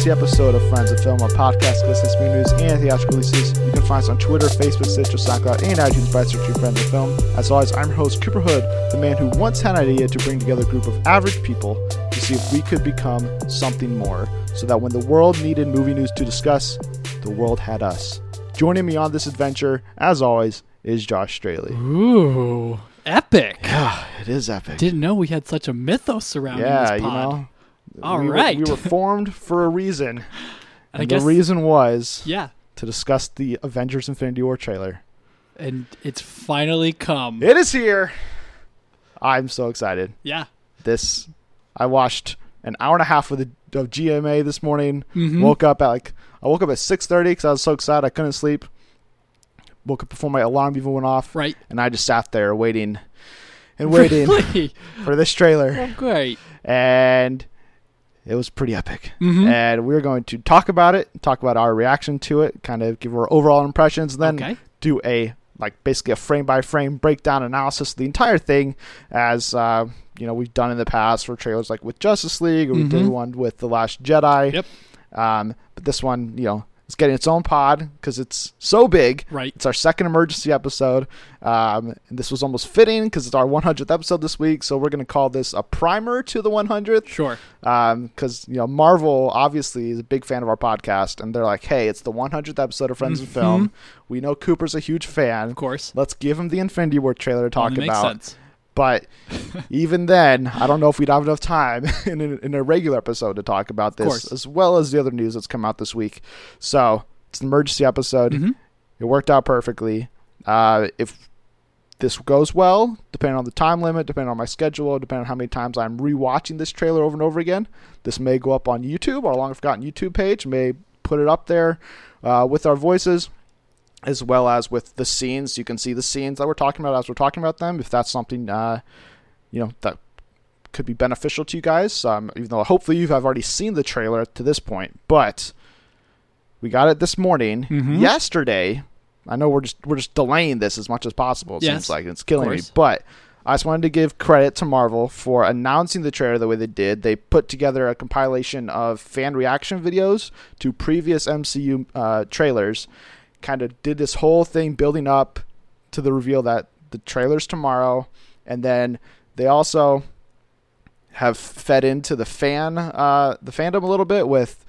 emergency episode of Friends of Film, a podcast discussing movie news and theatrical releases. You can find us on Twitter, Facebook, Stitcher, SoundCloud, and iTunes by searching Friends of Film. As always, I'm your host, Cooper Hood, the man who once had an idea to bring together a group of average people to see if we could become something more, so that when the world needed movie news to discuss, the world had us. Joining me on this adventure, as always, is Josh Straley. Ooh, epic! Yeah, it is epic. Didn't know we had such a mythos surrounding yeah, this you pod. know. All we right. Were, we were formed for a reason. And the guess reason was yeah, to discuss the Avengers Infinity War trailer. and it's finally come. It is here. I'm so excited. yeah, This I watched an hour and a half of the of GMA this morning. Mhm. Woke up at like I woke up at 6:30 because I was so excited I couldn't sleep. Woke up before my alarm even went off, right. and I just sat there waiting and waiting Really? for this trailer, Oh, great. and it was pretty epic. Mhm. And we're going to talk about it, talk about our reaction to it, kind of give our overall impressions, and then okay. do a like basically a frame by frame breakdown analysis of the entire thing as uh, you know we've done in the past for trailers like with Justice League or we did Mhm. one with The Last Jedi. Yep. Um, but this one, you know, is getting its own pod because it's so big. Right. It's our second emergency episode. Um, and this was almost fitting because it's our 100th episode this week. So we're going to call this a primer to the 100th Sure. because you know Marvel obviously is a big fan of our podcast, and they're like, "Hey, it's the 100th episode of Friends in Mhm. Film. We know Cooper's a huge fan. Of course. Let's give him the Infinity War trailer to talk makes about." sense. But even then, I don't know if we'd have enough time in a, in a regular episode to talk about this, as well as the other news that's come out this week. So it's an emergency episode. Mhm. It worked out perfectly. Uh, if this goes well, depending on the time limit, depending on my schedule, depending on how many times I'm rewatching this trailer over and over again, this may go up on YouTube, our long forgotten YouTube page. May put it up there uh, with our voices, as well as with the scenes. You can see the scenes that we're talking about as we're talking about them. If that's something, uh, you know, that could be beneficial to you guys, um, even though hopefully you have already seen the trailer to this point, but we got it this morning. Mhm. Yesterday, I know we're just we're just delaying this as much as possible. It Yes, seems like it's killing me, but I just wanted to give credit to Marvel for announcing the trailer the way they did. They put together a compilation of fan reaction videos to previous MCU uh, trailers. Kind of did this whole thing building up to the reveal that the trailer's tomorrow, and then they also have fed into the fan uh, the fandom a little bit with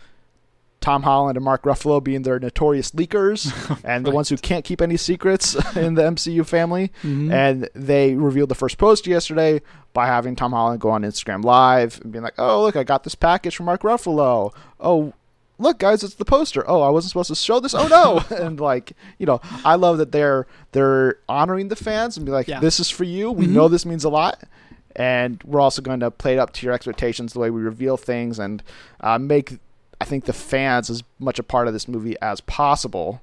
Tom Holland and Mark Ruffalo being their notorious leakers and the Right. ones who can't keep any secrets in the MCU family. Mhm. And they revealed the first post yesterday by having Tom Holland go on Instagram Live and being like, "Oh, look, I got this package from Mark Ruffalo. Oh, look, guys, it's the poster. Oh, I wasn't supposed to show this. Oh no!" and like, you know, I love that they're they're honoring the fans and be like, Yeah. "This is for you. We Mhm. know this means a lot." And we're also going to play it up to your expectations the way we reveal things and uh, make, I think, the fans as much a part of this movie as possible.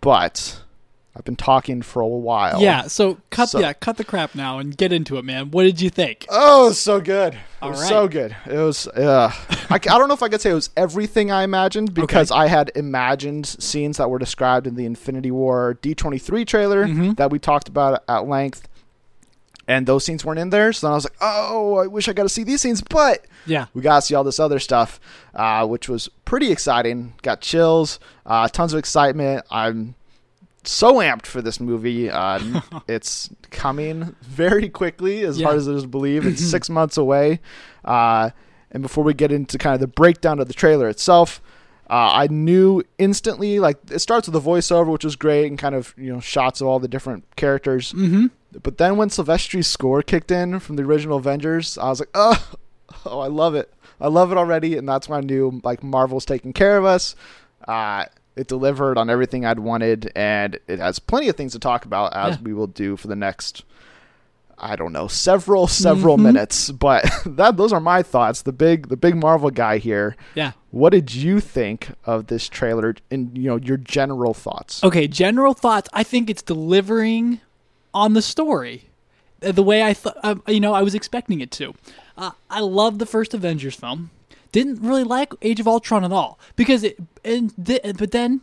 But I've been talking for a while. Yeah. So cut. So- yeah. Cut the crap now and get into it, man. What did you think? Oh, it was so good. It All was right. so good. It was. Uh, I, I don't know if I could say it was everything I imagined because I had imagined scenes that were described in the Infinity War D23 trailer Mhm. that we talked about at length, and those scenes weren't in there. So then I was like, oh, I wish I got to see these scenes, but Yeah. we got to see all this other stuff, uh, which was pretty exciting. Got chills, uh, tons of excitement. I'm so amped for this movie. Uh, it's coming very quickly, as Yeah. hard as it is to believe. It's six months away. Uh, and before we get into kind of the breakdown of the trailer itself, uh, I knew instantly. Like it starts with a voiceover, which was great, and kind of you know shots of all the different characters. Mm-hmm. But then when Silvestri's score kicked in from the original Avengers, I was like, oh, oh, I love it. I love it already, and that's when I knew like Marvel's taking care of us. Uh, it delivered on everything I'd wanted, and it has plenty of things to talk about as Yeah. we will do for the next. I don't know, several several Mhm. minutes, but that those are my thoughts. The big the big Marvel guy here. Yeah. What did you think of this trailer? And you know your general thoughts. Okay, general thoughts. I think it's delivering on the story uh, the way I thought. Um, you know, I was expecting it to. Uh, I love the first Avengers film. Didn't really like Age of Ultron at all because it. And th- but then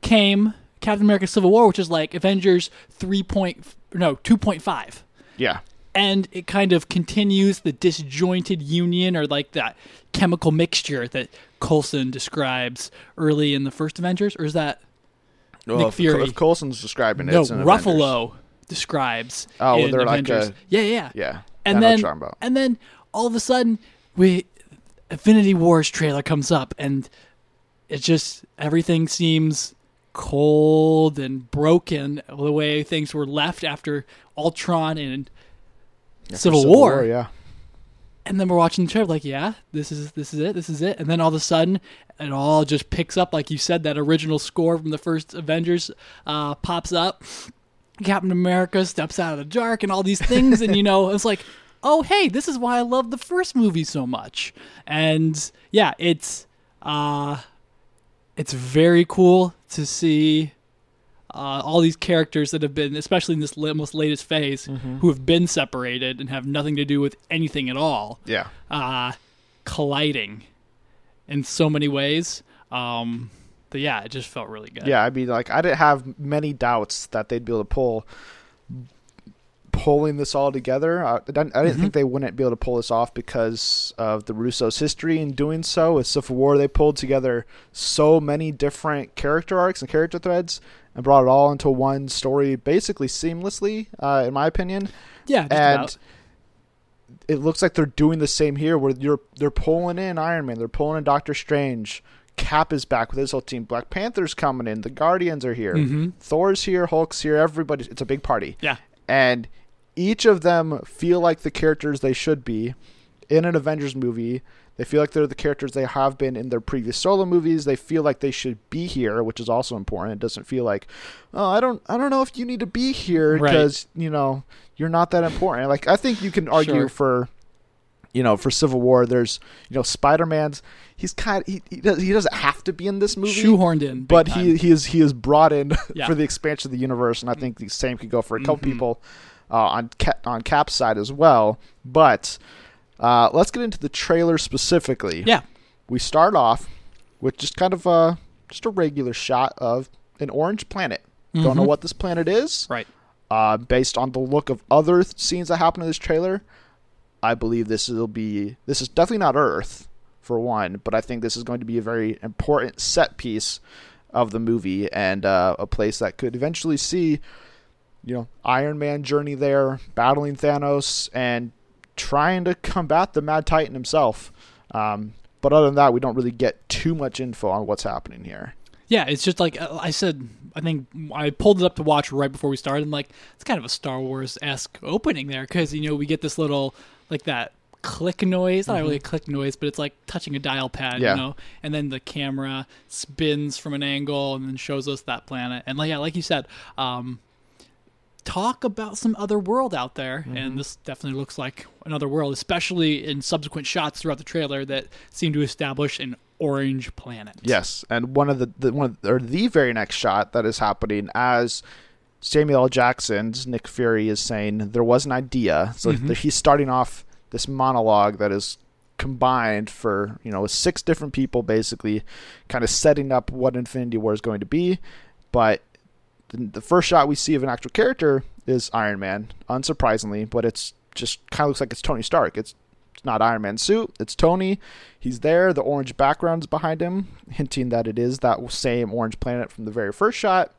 came Captain America: Civil War, which is like Avengers three point no two point five. Yeah. and it kind of continues the disjointed union or like that chemical mixture that Coulson describes early in the first Avengers, or is that Well, Nick if, Fury. if Coulson's describing it, no? in Avengers. Ruffalo describes. Oh, in they're like a- yeah, yeah, Yeah, And I know what then and then all of a sudden we Infinity Wars trailer comes up and it just everything seems cold and broken the way things were left after Ultron and Yeah, for Civil, War. yeah. And then we're watching the trailer like, yeah, this is this is it, this is it. And then all of a sudden it all just picks up like you said that original score from the first Avengers uh, pops up. Captain America steps out of the dark and all these things and you know, it's like, "Oh, hey, this is why I love the first movie so much." And yeah, it's uh it's very cool to see uh, all these characters that have been, especially in this most latest phase, who have been separated and have nothing to do with anything at all, Yeah. uh, colliding in so many ways. Um, but yeah, it just felt really good. Yeah, I mean, like I didn't have many doubts that they'd be able to pull pulling this all together. I, I didn't I didn't Mm-hmm. think they wouldn't be able to pull this off because of the Russo's history in doing so. With Civil War, they pulled together so many different character arcs and character threads and brought it all into one story, basically seamlessly, uh, in my opinion. yeah, just and about. it looks like they're doing the same here where you're they're pulling in Iron Man, they're pulling in Doctor Strange, Cap is back with his whole team, Black Panther's coming in, the Guardians are here, Mhm. Thor's here, Hulk's here, everybody it's a big party. Yeah, And each of them feel like the characters they should be in an Avengers movie. They feel like they're the characters they have been in their previous solo movies. They feel like they should be here, which is also important. It doesn't feel like, oh, I don't, I don't know if you need to be here Right. because you know you're not that important. Like I think you can argue Sure. for, you know, for Civil War. There's, you know, Spider Man's. He's kind. He he, does, he doesn't have to be in this movie shoehorned in, but time. he he is he is brought in Yeah. for the expansion of the universe, and I think the same could go for a couple Mhm. people uh, on Cap, on Cap's side as well. But uh, let's get into the trailer specifically. yeah, We start off with just kind of a just a regular shot of an orange planet. Don't know Mhm. what this planet is. right. Uh, based on the look of other th- scenes that happen in this trailer, I believe this will be this is definitely not Earth for one, but I think this is going to be a very important set piece of the movie and uh, a place that could eventually see, you know, Iron Man journey there, battling Thanos and trying to combat the Mad Titan himself. Um, but other than that, we don't really get too much info on what's happening here. Yeah, it's just like uh, I said. I think I pulled it up to watch right before we started. And like, it's kind of a Star Wars esque opening there because you know we get this little like that click noise. Not really a click noise, but it's like touching a dial pad. Mm-hmm. Yeah. You know, and then the camera spins from an angle and then shows us that planet. And like yeah, like you said, um, talk about some other world out there, Mm-hmm. and this definitely looks like another world, especially in subsequent shots throughout the trailer that seem to establish an orange planet. Yes, and one of the, the one of, or the very next shot that is happening as Samuel L. Jackson's Nick Fury is saying there was an idea. So Mhm. he's starting off this monologue that is combined for you know six different people basically, kind of setting up what Infinity War is going to be. But the, first shot we see of an actual character is Iron Man, unsurprisingly, but it's just kind of looks like it's Tony Stark. It's it's not Iron Man's suit. It's Tony. He's there. The orange background's behind him, hinting that it is that same orange planet from the very first shot.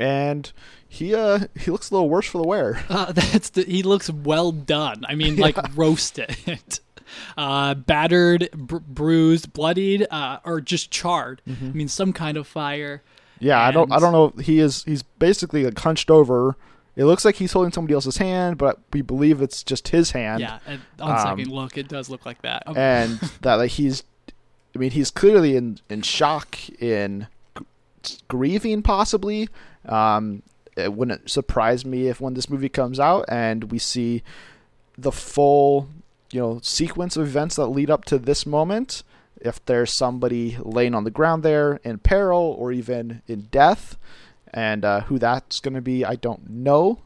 And he uh he looks a little worse for the wear. Uh, that's the, he looks well done. I mean, like roasted, uh, battered, br- bruised, bloodied, uh, or just charred. I mean, some kind of fire. Yeah, I don't I don't know. He is he's basically like hunched over. It looks like he's holding somebody else's hand, but we believe it's just his hand. yeah, and on um, second look, it does look like that. And that like he's i mean he's clearly in in shock in grieving possibly um it wouldn't surprise me if when this movie comes out and we see the full you know sequence of events that lead up to this moment if there's somebody laying on the ground there in peril or even in death and uh, who that's going to be i don't know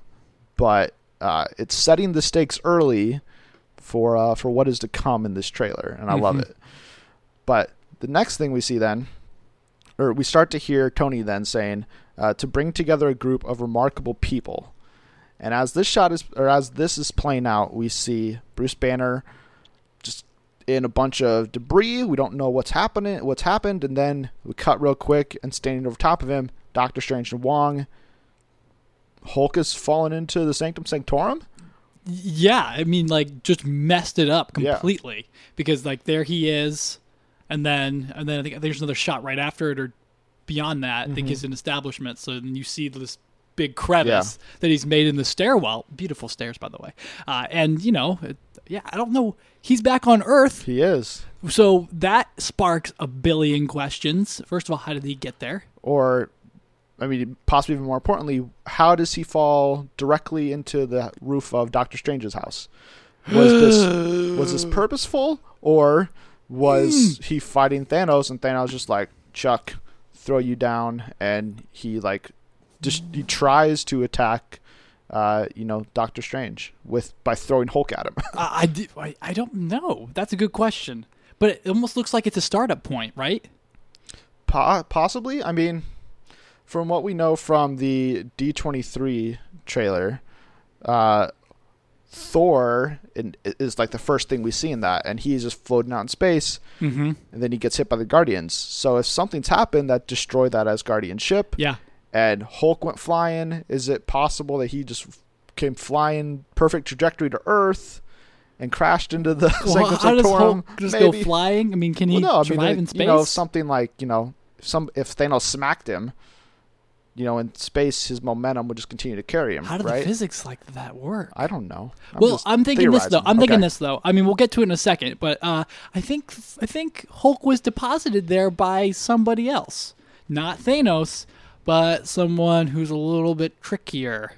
but uh, it's setting the stakes early for uh, for what is to come in this trailer, and I love Mhm. it. But the next thing we see then, or we start to hear Tony then saying uh, to bring together a group of remarkable people, and as this shot is or as this is playing out, we see Bruce Banner just in a bunch of debris. We don't know what's happening, what's happened, and then we cut real quick and standing over top of him, Doctor Strange and Wong. Hulk has fallen into the Sanctum Sanctorum. Yeah, I mean, like just messed it up Yeah. completely because like there he is, and then and then I think there's another shot right after it or beyond that. I think he's an establishment. So then you see this big crevice that he's made in the stairwell. Beautiful stairs, by the way. Uh, and you know, it, yeah, I don't know. He's back on Earth, He is, so that sparks a billion questions. First of all, how did he get there? or I mean, possibly even more importantly, how does he fall directly into the roof of Doctor Strange's house? Was this was this purposeful, or was he fighting Thanos and Thanos just like Chuck, throw you down, and he like just he tries to attack, uh, you know, Doctor Strange with by throwing Hulk at him. I, I, I, I don't know. That's a good question. But it almost looks like it's a startup point, right? Po- possibly. I mean, from what we know from the D23 trailer, uh, Thor in, is like the first thing we see in that, and he's just floating out in space, Mm-hmm. and then he gets hit by the Guardians. So if something's happened that destroyed that as Guardian ship, Yeah. and Hulk went flying, is it possible that he just came flying perfect trajectory to Earth? And crashed into the Well, how does Hulk just Maybe. go flying? I mean, can he Well, no, I survive uh, in space? You know, something like you know, some if Thanos smacked him, you know, in space, his momentum would just continue to carry him. how do right? the physics like that work? I don't know. I'm well, I'm thinking this though. I'm thinking Okay. this though. I mean, we'll get to it in a second, but uh, I think I think Hulk was deposited there by somebody else, not Thanos, but someone who's a little bit trickier.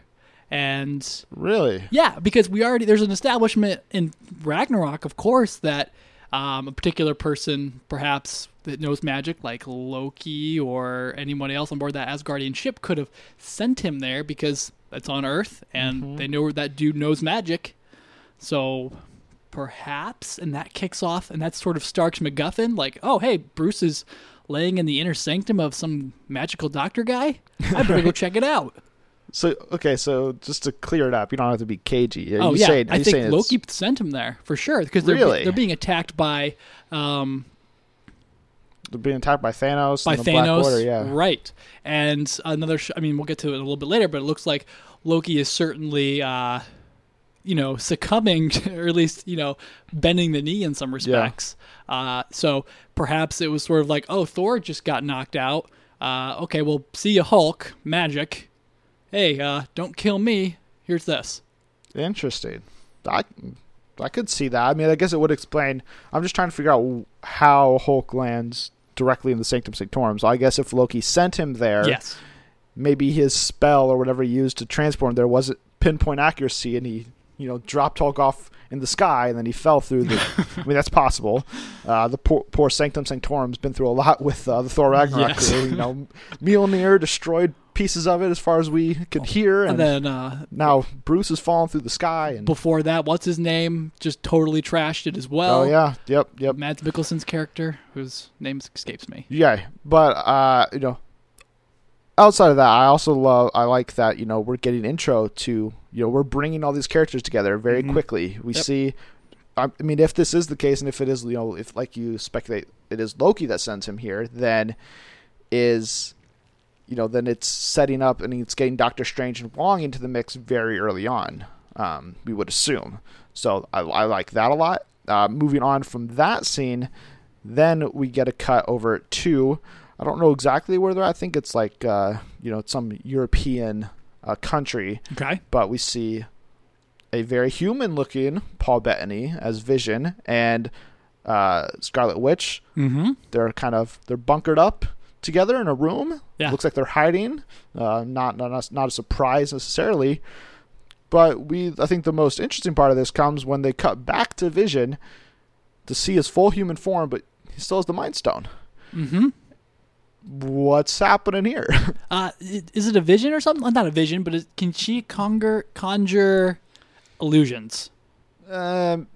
And Really? Yeah, because we already there's an establishment in Ragnarok, of course, that um, a particular person, perhaps that knows magic, like Loki or anyone else on board that Asgardian ship, could have sent him there because it's on Earth and they know that dude knows magic. So perhaps, and that kicks off, and that's sort of Stark's MacGuffin. Like, oh hey, Bruce is laying in the inner sanctum of some magical doctor guy. I better go check it out. So okay, so just to clear it up, you don't have to be cagey. Are Oh yeah, saying, I think saying it's- Loki sent him there for sure because they're Really? they're being attacked by um, they're being attacked by Thanos by and the Black Thanos, Order, yeah. right? And another, sh- I mean, we'll get to it a little bit later, but it looks like Loki is certainly, uh, you know, succumbing, or at least you know, bending the knee in some respects. Uh, so perhaps it was sort of like, oh, Thor just got knocked out. Uh, okay, well, see you, Hulk. Magic. Hey, uh, don't kill me. Here's this. Interesting. I I could see that. I mean, I guess it would explain. I'm just trying to figure out how Hulk lands directly in the Sanctum Sanctorum. So I guess if Loki sent him there, Yes. maybe his spell or whatever he used to transport him there wasn't pinpoint accuracy, and he you know dropped Hulk off in the sky, and then he fell through the. I mean, that's possible. Uh, the poor, poor Sanctum Sanctorum's been through a lot with uh, the Thor Ragnarok Yes. crew. You know, Mjolnir destroyed pieces of it as far as we could hear, And and, then uh, now Bruce is falling through the sky. And before that, what's his name? Just totally trashed it as well. oh yeah, yep, yep. Mads Mikkelsen's character, whose name escapes me. Yeah, but uh, you know, outside of that, I also love. I like that you know we're getting intro to you know we're bringing all these characters together very Mhm. quickly. We Yep. see. I I mean, if this is the case, and if it is, you know, if like you speculate, it is Loki that sends him here, then is, you know, then it's setting up and it's getting Doctor Strange and Wong into the mix very early on. Um, we would assume. So I, I like that a lot. Uh, moving on from that scene, then we get a cut over to I don't know exactly where they're at. I think it's like uh, you know some European uh, country, Okay. but we see a very human-looking Paul Bettany as Vision and uh, Scarlet Witch. Mm-hmm. They're kind of they're bunkered up together in a room. Yeah. Looks like they're hiding. Uh, not not not a surprise necessarily. But we, I think the most interesting part of this comes when they cut back to Vision to see his full human form, but he still has the Mind Stone. Mm-hmm. What's happening here? Uh, is it a vision or something? Uh, Not a vision, but is, can she conjure conjure illusions? um,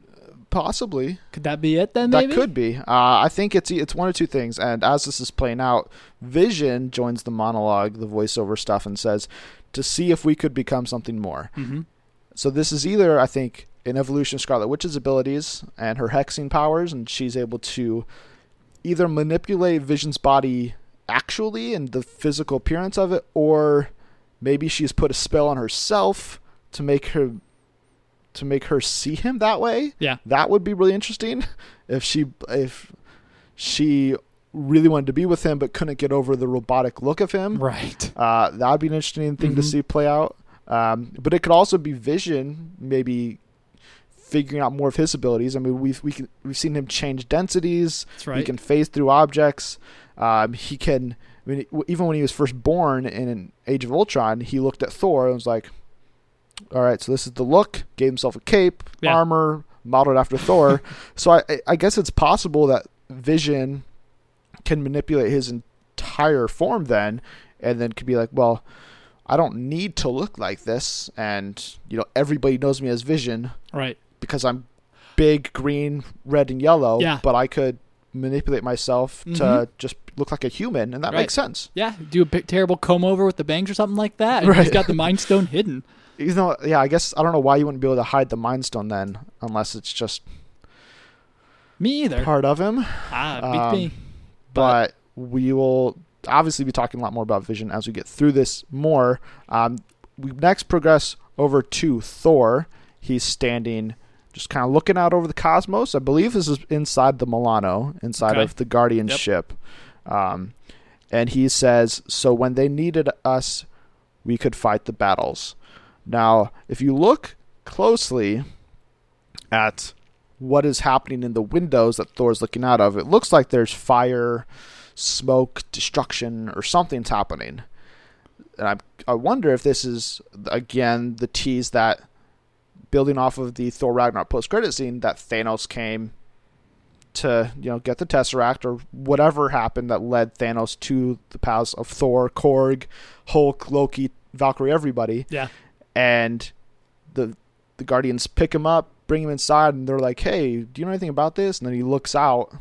possibly. Could that be it then? Maybe That could be. Uh, I think it's it's one or two things. And as this is playing out, Vision joins the monologue, the voiceover stuff, and says, "To see if we could become something more." Mm-hmm. So this is either, I think, an evolution of Scarlet Witch's abilities and her hexing powers, and she's able to either manipulate Vision's body actually and the physical appearance of it, or maybe she's put a spell on herself to make her to make her see him that way. Yeah. That would be really interesting if she if she really wanted to be with him but couldn't get over the robotic look of him. Right. Uh, that would be an interesting thing to Mhm. see play out. Um, but it could also be Vision, maybe figuring out more of his abilities. I mean, we've we can, we've seen him change densities. That's right. He can phase through objects. Um, he can. I mean, even when he was first born in Age of Ultron, he looked at Thor and was like, "All right, so this is the look." Gave himself a cape, Yeah. armor, modeled after Thor. So I, I- guess it's possible that Vision can manipulate his entire form then, and then could be like, "Well, I don't need to look like this," and you know, everybody knows me as Vision right. because I'm big, green, red, and yellow. Yeah. But I could manipulate myself to Mhm. just look like a human, and that Right. makes sense. Yeah. Do a big, terrible comb over with the bangs or something like that. Right. He's got the Mind Stone hidden. Even though, yeah, I guess I don't know why you wouldn't be able to hide the Mind Stone then, unless it's just Me either. part of him. Ah, Um, me. But we will obviously be talking a lot more about Vision as we get through this more. Um, we next progress over to Thor. He's standing, just kind of looking out over the cosmos. I believe this is inside the Milano, inside Okay. of the Guardian Yep. ship. Um, and he says, "So when they needed us, we could fight the battles." Now, if you look closely at what is happening in the windows that Thor's looking out of, it looks like there's fire, smoke, destruction, or something's happening. And I I wonder if this is again the tease that building off of the Thor Ragnarok post credit scene that Thanos came to you know get the Tesseract or whatever happened that led Thanos to the paths of Thor, Korg, Hulk, Loki, Valkyrie, everybody Yeah. And the the guardians pick him up, bring him inside, and they're like, "Hey, do you know anything about this?" And then he looks out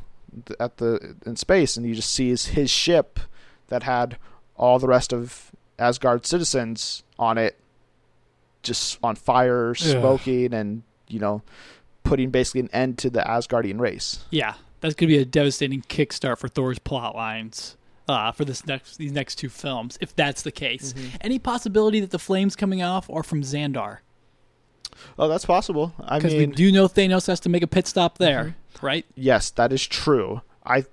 at the in space, and he just sees his ship that had all the rest of Asgard citizens on it, just on fire, smoking, and you know, putting basically an end to the Asgardian race. Yeah. That's going to be a devastating kickstart for Thor's plot lines. Uh, for this next these next two films, if that's the case, any possibility that the flames coming off are from Xandar? Oh, that's possible. I Because we mean, do know Thanos has to make a pit stop there, right? Yes, that is true. I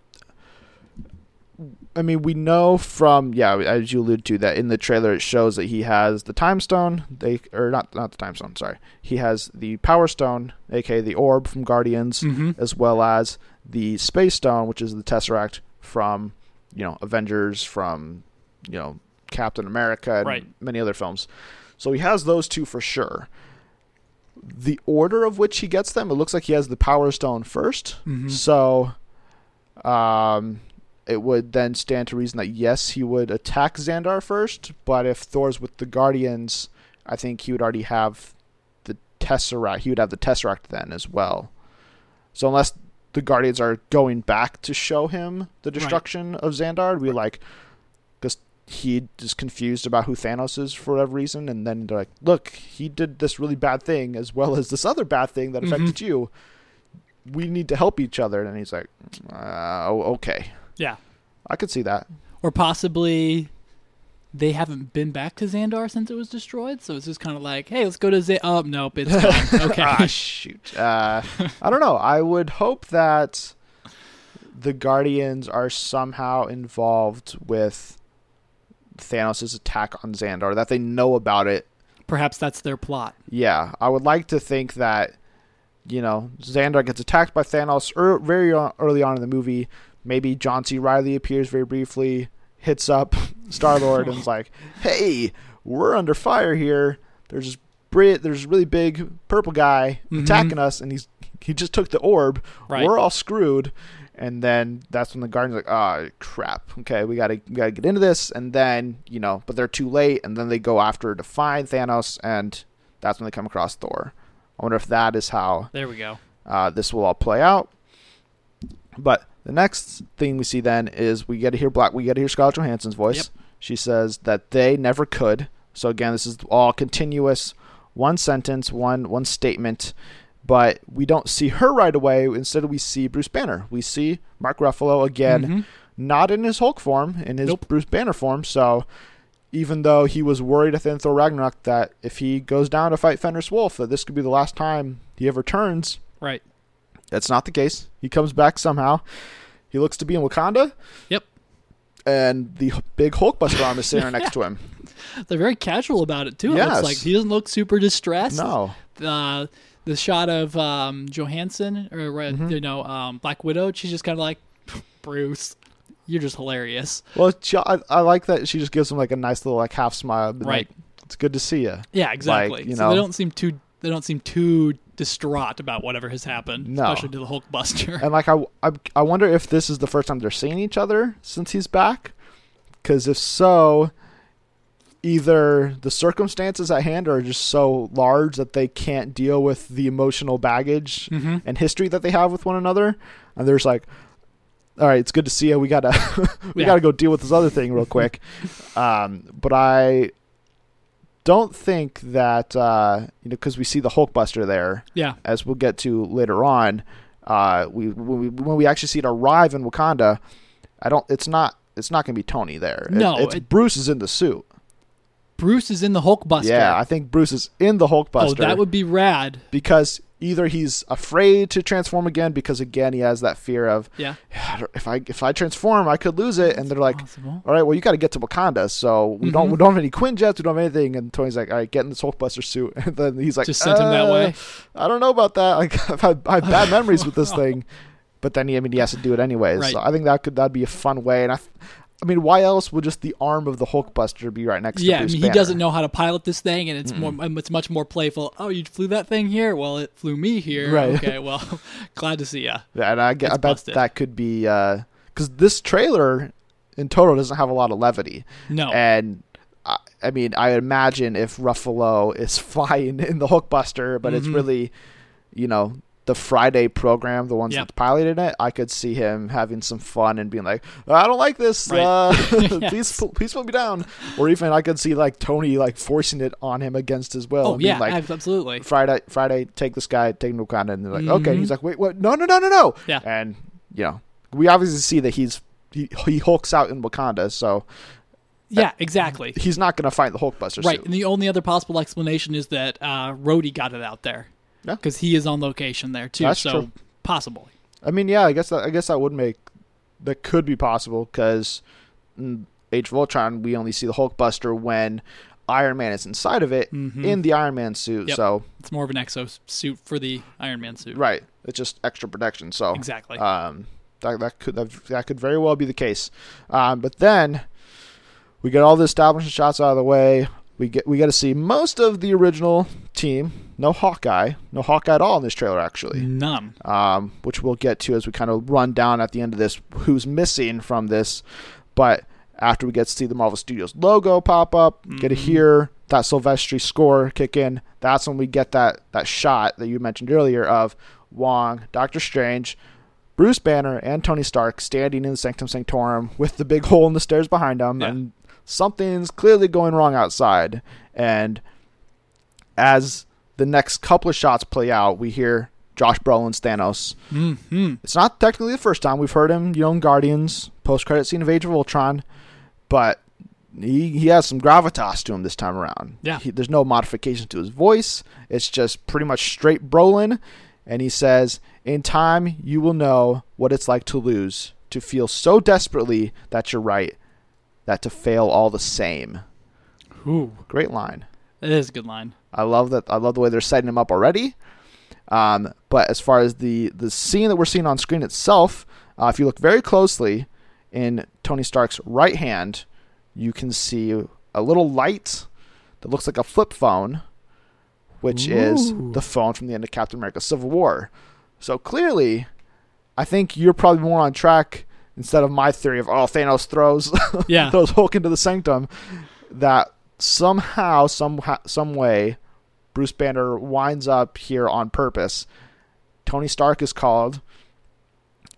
I mean, we know from yeah, as you alluded to, that in the trailer it shows that he has the time stone. They or not not the time stone. Sorry, he has the power stone, aka the orb from Guardians, Mm-hmm. as well as the space stone, which is the tesseract from you know Avengers, from you know Captain America, and Right. many other films. So he has those two for sure. The order of which he gets them, it looks like he has the power stone 1st Mhm. So, um, it would then stand to reason that yes, he would attack Xandar first. But if Thor's with the Guardians, I think he would already have the Tesseract. He would have the Tesseract then as well. So unless the Guardians are going back to show him the Right. destruction of Xandar, it'd be like, because he is confused about who Thanos is for whatever reason, and then they're like, "Look, he did this really bad thing as well as this other bad thing that affected you. We need to help each other." And he's like, uh, oh, "Okay, Yeah. I could see that." Or possibly they haven't been back to Xandar since it was destroyed, so it's just kind of like, hey, let's go to Xandar. Oh, nope, it's gone. Okay. ah, shoot. Uh, I don't know. I would hope that the Guardians are somehow involved with Thanos' attack on Xandar, that they know about it. Perhaps that's their plot. Yeah, I would like to think that, you know, Xandar gets attacked by Thanos er, very early on in the movie. Maybe John C. Reilly appears very briefly, hits up Star Lord, and is like, "Hey, we're under fire here. There's this Brit, there's a really big purple guy Mhm. attacking us, and he's he just took the orb. Right. We're all screwed." And then that's when the Guardians are like, "Ah, crap. Okay, we gotta we gotta get into this." And then you know, but they're too late. And then they go after to find Thanos, and that's when they come across Thor. I wonder if that is how There we go. uh, this will all play out. But the next thing we see then is we get to hear Black. We get to hear Scarlett Johansson's voice. Yep. She says that they never could. So again, this is all continuous, one sentence, one one statement. but we don't see her right away. Instead, we see Bruce Banner. We see Mark Ruffalo again, Mhm. not in his Hulk form, in his Nope. Bruce Banner form. So, even though he was worried at the end of Thor Ragnarok that if he goes down to fight Fenris Wolf, that this could be the last time he ever turns, Right. That's not the case. He comes back somehow. He looks to be in Wakanda. Yep. And the big Hulkbuster arm is sitting next to him. They're very casual about it too. It Yes. looks like he doesn't look super distressed. No. Uh, the shot of um, Johansson or uh, Mm-hmm. you know um, Black Widow, she's just kind of like Bruce. You're just hilarious. Well, she, I, I like that she just gives him like a nice little like half smile. Right. Like, it's good to see you. Yeah, exactly. you so they know- don't seem too they don't seem too distraught about whatever has happened, No. especially to the Hulkbuster. And like I, I, I wonder if this is the first time they're seeing each other since he's back. Because if so, either the circumstances at hand are just so large that they can't deal with the emotional baggage Mhm. and history that they have with one another, and there's like, all right, it's good to see you. We gotta, we Yeah. gotta go deal with this other thing real quick. um, but I don't think that uh, you know because we see the Hulkbuster there Yeah, as we'll get to later on. Uh, we when, we when we actually see it arrive in Wakanda, I don't. It's not. It's not going to be Tony there. It- No, it's it- Bruce is in the suit. Bruce is in the Hulkbuster. Yeah, I think Bruce is in the Hulkbuster oh, that would be rad. because either he's afraid to transform again because again he has that fear of Yeah, "I don't- if I if I transform I could lose it, and they're like. possible. All right, well, you got to get to Wakanda, so we don't Mhm. we don't have any Quinjets, we don't have anything. And Tony's like, all right, get in this Hulkbuster suit, and then he's like, Just sent him that "Uh, way. I don't know about that. Like I've had I have bad memories with this thing, but then he, I mean he has to do it anyways. Right. So I think that could that'd be a fun way. And I, I mean, why else would just the arm of the Hulkbuster be right next Yeah, to I Bruce mean, he Banner? doesn't know how to pilot this thing, and it's more, um, it's much more playful. Oh, you flew that thing here? Well, it flew me here. Right. Okay, well, glad to see ya. Yeah, and I, get, I bet busted. that could be because this trailer in total doesn't have a lot of levity, No, and. I, I mean, I imagine if Ruffalo is flying in the Hulkbuster, but it's Mhm. really, you know, the Friday program, the ones Yep. that's piloting it, I could see him having some fun and being like, "I don't like this. Right. Uh, Yes. please, please put me down." Or even I could see like Tony like forcing it on him against his will. oh yeah, like absolutely. Friday, Friday, take this guy, take him to Wakanda, and they're like, "Okay." And Mhm. he's like, "Wait, what? No, no, no, no, no!" Yeah. And you know, we obviously see that he's he, he hulks out in Wakanda, so Yeah, exactly. he's not going to fight the Hulkbuster Right, suit. and the only other possible explanation is that uh, Rhodey got it out there Yeah. because he is on location there too. That's so true. possibly. I mean, yeah, I guess that I guess that would make that could be possible because Age of Ultron we only see the Hulkbuster when Iron Man is inside of it Mhm. in the Iron Man suit. Yep. So It's more of an exo suit for the Iron Man suit. right, it's just extra protection. So Exactly. um, that that could that, that could very well be the case. Um, but then we get all the establishing shots out of the way. We get we get to see most of the original team. No Hawkeye, no Hawkeye at all in this trailer actually. None. um, which we'll get to as we kind of run down at the end of this who's missing from this. But after we get to see the Marvel Studios logo pop up, get to Mhm. hear that Silvestri score kick in, that's when we get that, that shot that you mentioned earlier of Wong, Doctor Strange, Bruce Banner, and Tony Stark standing in the Sanctum Sanctorum with the big hole in the stairs behind them. Yeah. And something's clearly going wrong outside. And as the next couple of shots play out, we hear Josh Brolin's Thanos. hmm It's not technically the first time we've heard him, you know, in Guardians, post credit scene of Age of Ultron, but he he has some gravitas to him this time around. Yeah. He, there's no modification to his voice. It's just pretty much straight Brolin, and he says, "In time, you will know what it's like to lose, to feel so desperately that you're right, that to fail all the same." Ooh, Great line. It is a good line. I love that. I love the way they're setting him up already. Um, but as far as the the scene that we're seeing on screen itself, uh, if you look very closely in Tony Stark's right hand, you can see a little light that looks like a flip phone, which is the phone from the end of Captain America: Civil War. So clearly, I think you're probably more on track instead of my theory of oh Thanos throws Yeah. throws Hulk into the sanctum. That somehow, some some way, Bruce Banner winds up here on purpose. Tony Stark is called,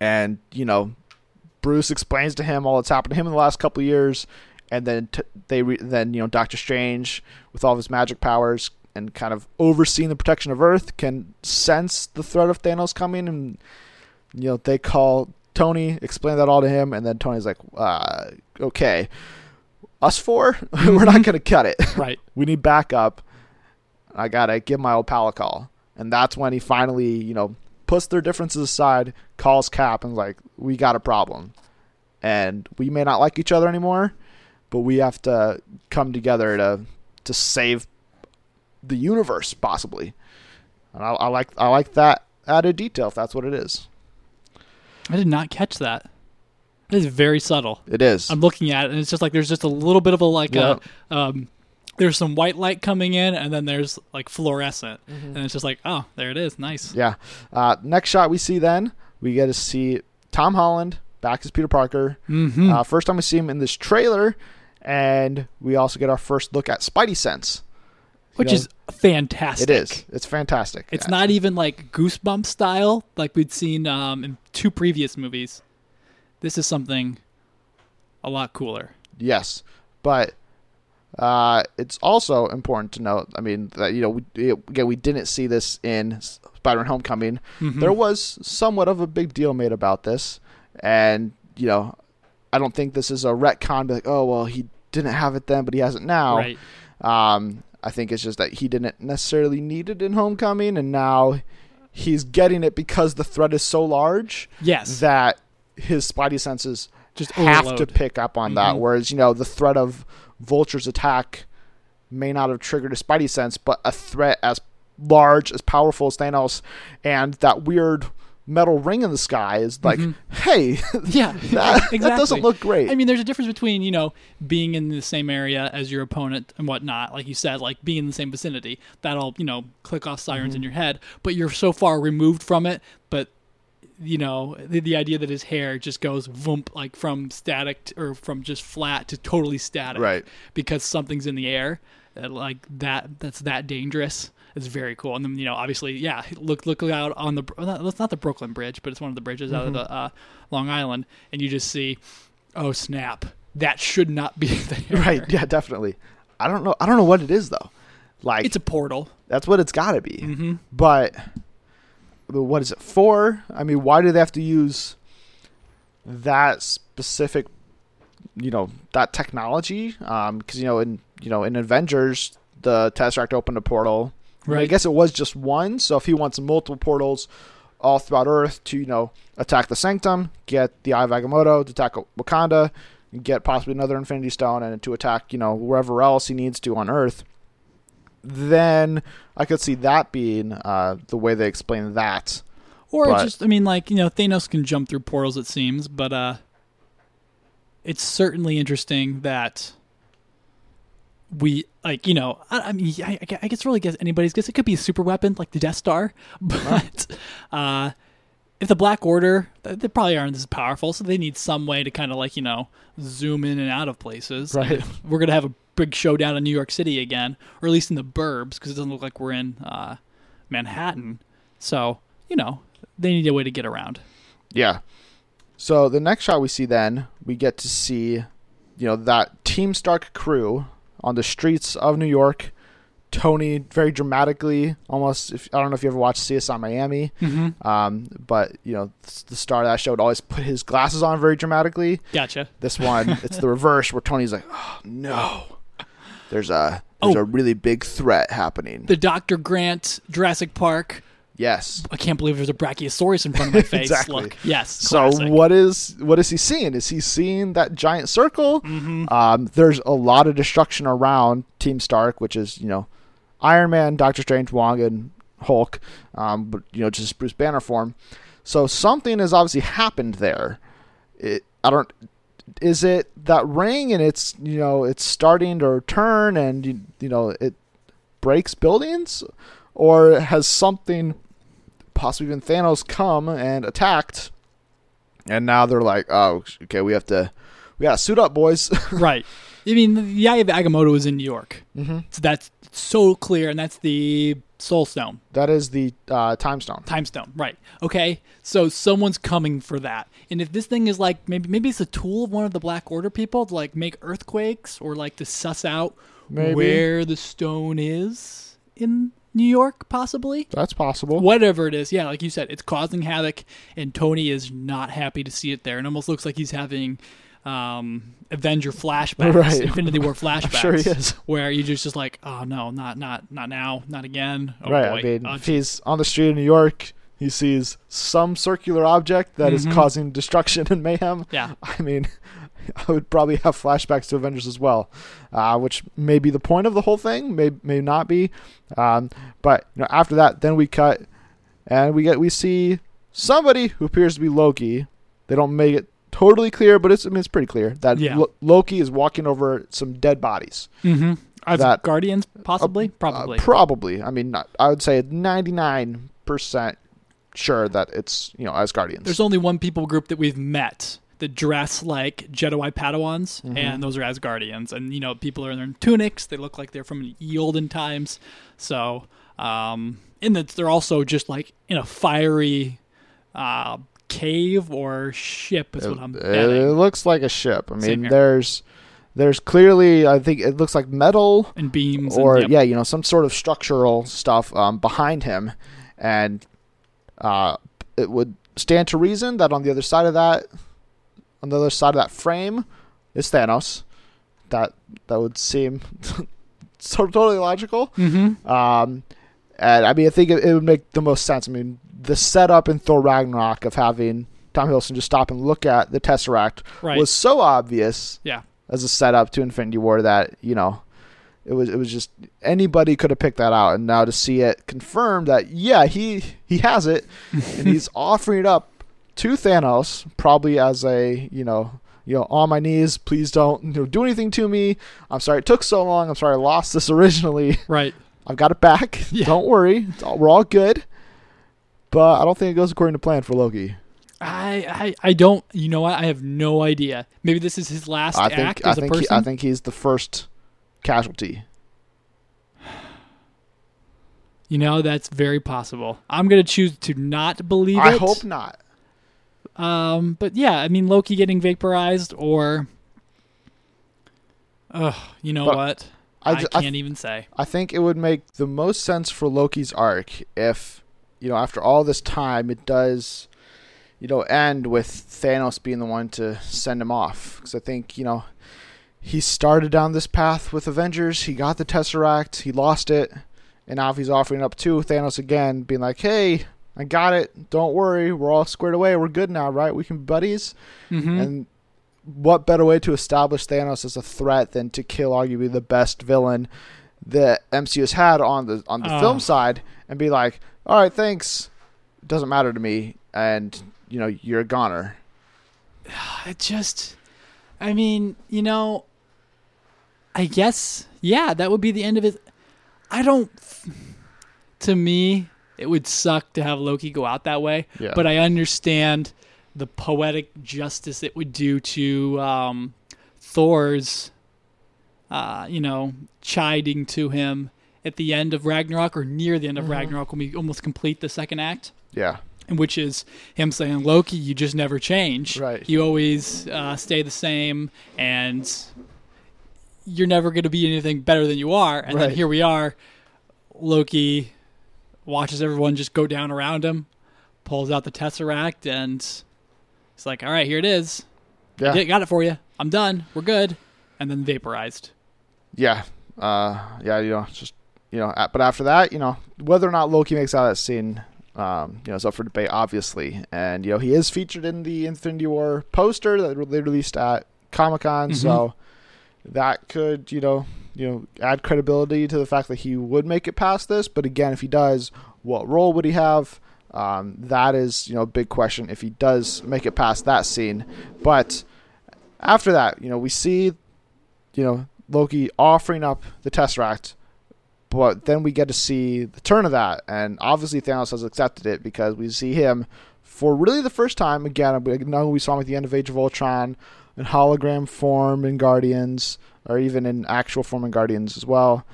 and you know, Bruce explains to him all that's happened to him in the last couple of years, and then t- they re- then you know Doctor Strange with all of his magic powers and kind of overseeing the protection of Earth can sense the threat of Thanos coming, and you know they call Tony, explain that all to him, and then Tony's like, uh, "Okay, us 4 we're not gonna cut it. Right. we need backup. I gotta give my old pal a call." And that's when he finally, you know, puts their differences aside, calls Cap, and like, "We got a problem, and we may not like each other anymore, but we have to come together to to save the universe, possibly." And I, I like I like that added detail if that's what it is. I did not catch that. It is very subtle. It is. I'm looking at it, and it's just like there's just a little bit of a like Yeah. a um, there's some white light coming in, and then there's like fluorescent, Mm-hmm. and it's just like oh, there it is, nice. Yeah. Uh, next shot we see then we get to see Tom Holland back as Peter Parker. Mm-hmm. Uh, first time we see him in this trailer, and we also get our first look at Spidey Sense. Which know, is fantastic. It is. It's fantastic. It's Yeah. not even like goosebump style like we'd seen um, in two previous movies. This is something a lot cooler. Yes, but uh, it's also important to note. I mean that you know we again we didn't see this in Spider-Man: Homecoming. Mhm. There was somewhat of a big deal made about this, and you know I don't think this is a retcon. Like, oh well, he didn't have it then, but he has it now. Right. Um, I think it's just that he didn't necessarily need it in Homecoming, and now he's getting it because the threat is so large Yes. that his Spidey senses Just have to pick up on that. Mhm. Whereas you know the threat of Vulture's attack may not have triggered a Spidey sense, but a threat as large, as powerful as Thanos, and that weird metal ring in the sky is like, Mhm. hey, Yeah, that, exactly. that doesn't look great. I mean, there's a difference between you know being in the same area as your opponent and whatnot, like you said, like being in the same vicinity. That'll you know click off sirens Mm-hmm. in your head, but you're so far removed from it. But you know the, the idea that his hair just goes voomp like from static t- or from just flat to totally static, Right. Because something's in the air, uh, like that. That's that dangerous. It's very cool. And then you know, obviously, yeah. Look, look out on the. That's not the Brooklyn Bridge, but it's one of the bridges out of Mm-hmm. the uh, Long Island, and you just see, oh snap, that should not be there. right? Yeah, definitely. I don't know. I don't know what it is though. Like It's a portal. that's what it's got to be. Mm-hmm. But, but what is it for? I mean, why do they have to use that specific, you know, that technology? Because you know, in you know, in Avengers, the Tesseract opened a portal. I guess it was just one. So if he wants multiple portals all throughout Earth to you know attack the Sanctum, get the Eye of Agamotto, to attack Wakanda, get possibly another Infinity Stone, and to attack you know wherever else he needs to on Earth then I could see that being uh, the way they explain that. Or But- just, I mean, like you know, Thanos can jump through portals. It seems, but uh, it's certainly interesting that we like you know I, I mean I, I guess really guess anybody's guess it could be a super weapon like the Death Star, but uh, if the Black Order they probably aren't as powerful, so they need some way to kind of like you know zoom in and out of places. Right. We're gonna have a big showdown in New York City again, or at least in the burbs, because it doesn't look like we're in uh, Manhattan. So you know they need a way to get around. Yeah. So the next shot we see then, we get to see, you know, that Team Stark crew on the streets of New York. Tony very dramatically, almost. If, I don't know if you ever watched CSI Miami, Mm-hmm. um, but you know, the star of that show would always put his glasses on very dramatically. Gotcha. This one, it's the reverse, where Tony's like, "Oh no, there's a there's Oh. a really big threat happening." The Dr. Grant Jurassic Park. Yes, I can't believe there's a Brachiosaurus in front of my face. Exactly. Look, yes. So what is what is he seeing? Is he seeing that giant circle? Mhm. Um, there's a lot of destruction around Team Stark, which is you know Iron Man, Doctor Strange, Wong, and Hulk, um, but you know just Bruce Banner form. So something has obviously happened there. It, I don't. Is it that ring and it's you know it's starting to turn and you, you know it breaks buildings, or has something possibly even Thanos come and attacked, and now they're like, oh, okay, we have to, we gotta suit up, boys. right. I mean, the Eye of Agamotto is in New York. mm-hmm. So that's so clear, and that's the Soul Stone, That is the uh, time stone. Time Stone. Right. Okay. So someone's coming for that. And if this thing is like maybe maybe it's a tool of one of the Black Order people to like make earthquakes or like to suss out Maybe. where the stone is. in New York, possibly. That's possible. Whatever it is, yeah, like you said, it's causing havoc, and Tony is not happy to see it there. It almost looks like he's having um, Avenger flashbacks, Right. Infinity War flashbacks. sure he is. Where you just just like, oh no, not not not now, not again. Oh right. boy. I mean, Uh, if he's on the street in New York, he sees some circular object that is Mhm. causing destruction and mayhem. yeah, I mean, I would probably have flashbacks to Avengers as well, uh, which may be the point of the whole thing, may may not be. Um, but you know, after that, then we cut, and we get we see somebody who appears to be Loki. They don't make it totally clear, but it's I mean it's pretty clear that Yeah. Lo- Loki is walking over some dead bodies. mm-hmm. As That- Guardians, possibly, Uh, probably. probably. I mean, not, I would say ninety nine percent sure that it's you know Asgardians. There's only one people group that we've met that dress like Jedi Padawans, Mhm. and those are Asgardians. And you know, people are in their tunics; they look like they're from the olden times. So, um, and that they're also just like in a fiery uh, cave or ship. Is what I'm it, betting. it looks like a ship. I mean, there's there's clearly I think it looks like metal and beams, or and, yep. yeah, you know, some sort of structural stuff um, behind him, and uh, it would stand to reason that on the other side of that, on the other side of that frame, is Thanos. That that would seem so totally logical. Mm-hmm. Um, and I mean, I think it, it would make the most sense. I mean, the setup in Thor Ragnarok of having Tom Hiddleston just stop and look at the Tesseract Right. was so obvious yeah. as a setup to Infinity War that you know it was it was just anybody could have picked that out, and now to see it confirmed that yeah he he has it, and he's offering it up to Thanos probably as a you know you know on my knees please don't you know do anything to me I'm sorry it took so long I'm sorry I lost this originally Right. I've got it back Yeah. don't worry it's all, we're all good but I don't think it goes according to plan for Loki I, I I don't. You know what? I have no idea. Maybe this is his last I act think I as a think he, person. I think he's the first casualty you know, that's very possible. I'm gonna choose to not believe I it. I hope not Um, but yeah, I mean Loki getting vaporized or, ugh, you know But what? I I, ju- I can't even say. I think it would make the most sense for Loki's arc if, you know, after all this time, it does, you know, end with Thanos being the one to send him off. Because I think, you know, he started down this path with Avengers. He got the Tesseract. He lost it. And now if he's offering up to Thanos again, being like, hey, I got it. Don't worry. We're all squared away. We're good now, right? We can be buddies. hmm And what better way to establish Thanos as a threat than to kill arguably the best villain that MCU has had on the on the Oh. film side and be like, "All right, thanks. It doesn't matter to me." And, you know, you're a goner. It just, I mean, you know, I guess, yeah, that would be the end of it. I don't, to me, it would suck to have Loki go out that way, Yeah. but I understand the poetic justice it would do to um, Thor's, uh, you know, chiding to him at the end of Ragnarok or near the end of Mhm. Ragnarok when we almost complete the second act yeah. which is him saying, Loki, you just never change. Right. You always uh, stay the same, and you're never going to be anything better than you are. And then here we are. Loki watches everyone just go down around him, pulls out the Tesseract, and he's like, all right, here it is. Yeah. Got it for you. I'm done. We're good. And then vaporized. Yeah. Uh yeah, you know, just you know, but after that, you know, whether or not Loki makes out of that scene um, you know, is up for debate, obviously. And, you know, he is featured in the Infinity War poster that they released at Comic Con, Mhm. so that could, you know, you know, add credibility to the fact that he would make it past this. But again, if he does, what role would he have? Um, that is, you know, a big question if he does make it past that scene. But after that, you know, we see, you know, Loki offering up the Tesseract, but then we get to see the turn of that, and obviously Thanos has accepted it because we see him for really the first time again. I know we saw him at the end of Age of Ultron in hologram form in Guardians, or even in actual form in Guardians as well.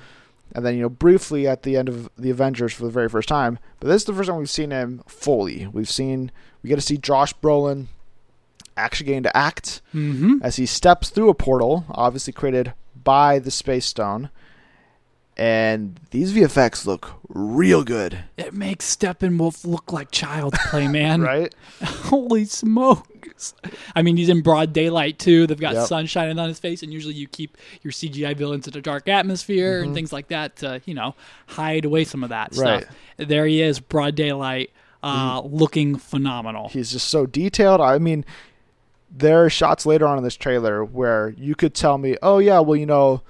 And then you know briefly at the end of the Avengers for the very first time. But this is the first time we've seen him fully. We've seen we get to see Josh Brolin actually getting to act Mm-hmm. as he steps through a portal, obviously created by the Space Stone. and these VFX look real good, It makes Steppenwolf look like child's play, man. right? Holy I mean, he's in broad daylight too. They've got Yep. sun shining on his face, and usually you keep your CGI villains in a dark atmosphere Mm-hmm. and things like that to, you know, hide away some of that Right. stuff. There he is, broad daylight, uh, Mm-hmm. looking phenomenal. He's just so detailed. I mean, there are shots later on in this trailer where you could tell me, "Oh yeah, well you know,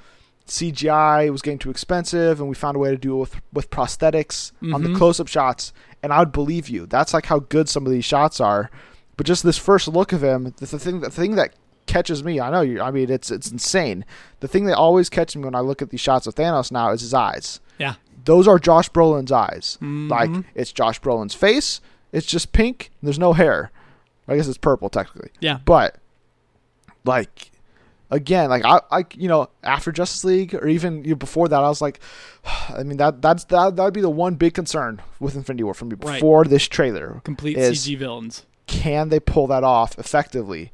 CGI was getting too expensive, and we found a way to do it with with prosthetics on the Mhm. close-up shots," and I would believe you. That's like how good some of these shots are. But just this first look of him, the, the thing, the thing that catches me, I know you. I mean, it's it's insane. The thing that always catches me when I look at these shots of Thanos now is his eyes. Yeah. Those are Josh Brolin's eyes. Mhm. Like it's Josh Brolin's face. It's just pink. There's no hair. I guess it's purple technically. Yeah. But like again, like I, I you know, after Justice League or even you know, before that, I was like, I mean that that's that that would be the one big concern with Infinity War for me Right. before this trailer. Complete is- CG villains. Can they pull that off effectively?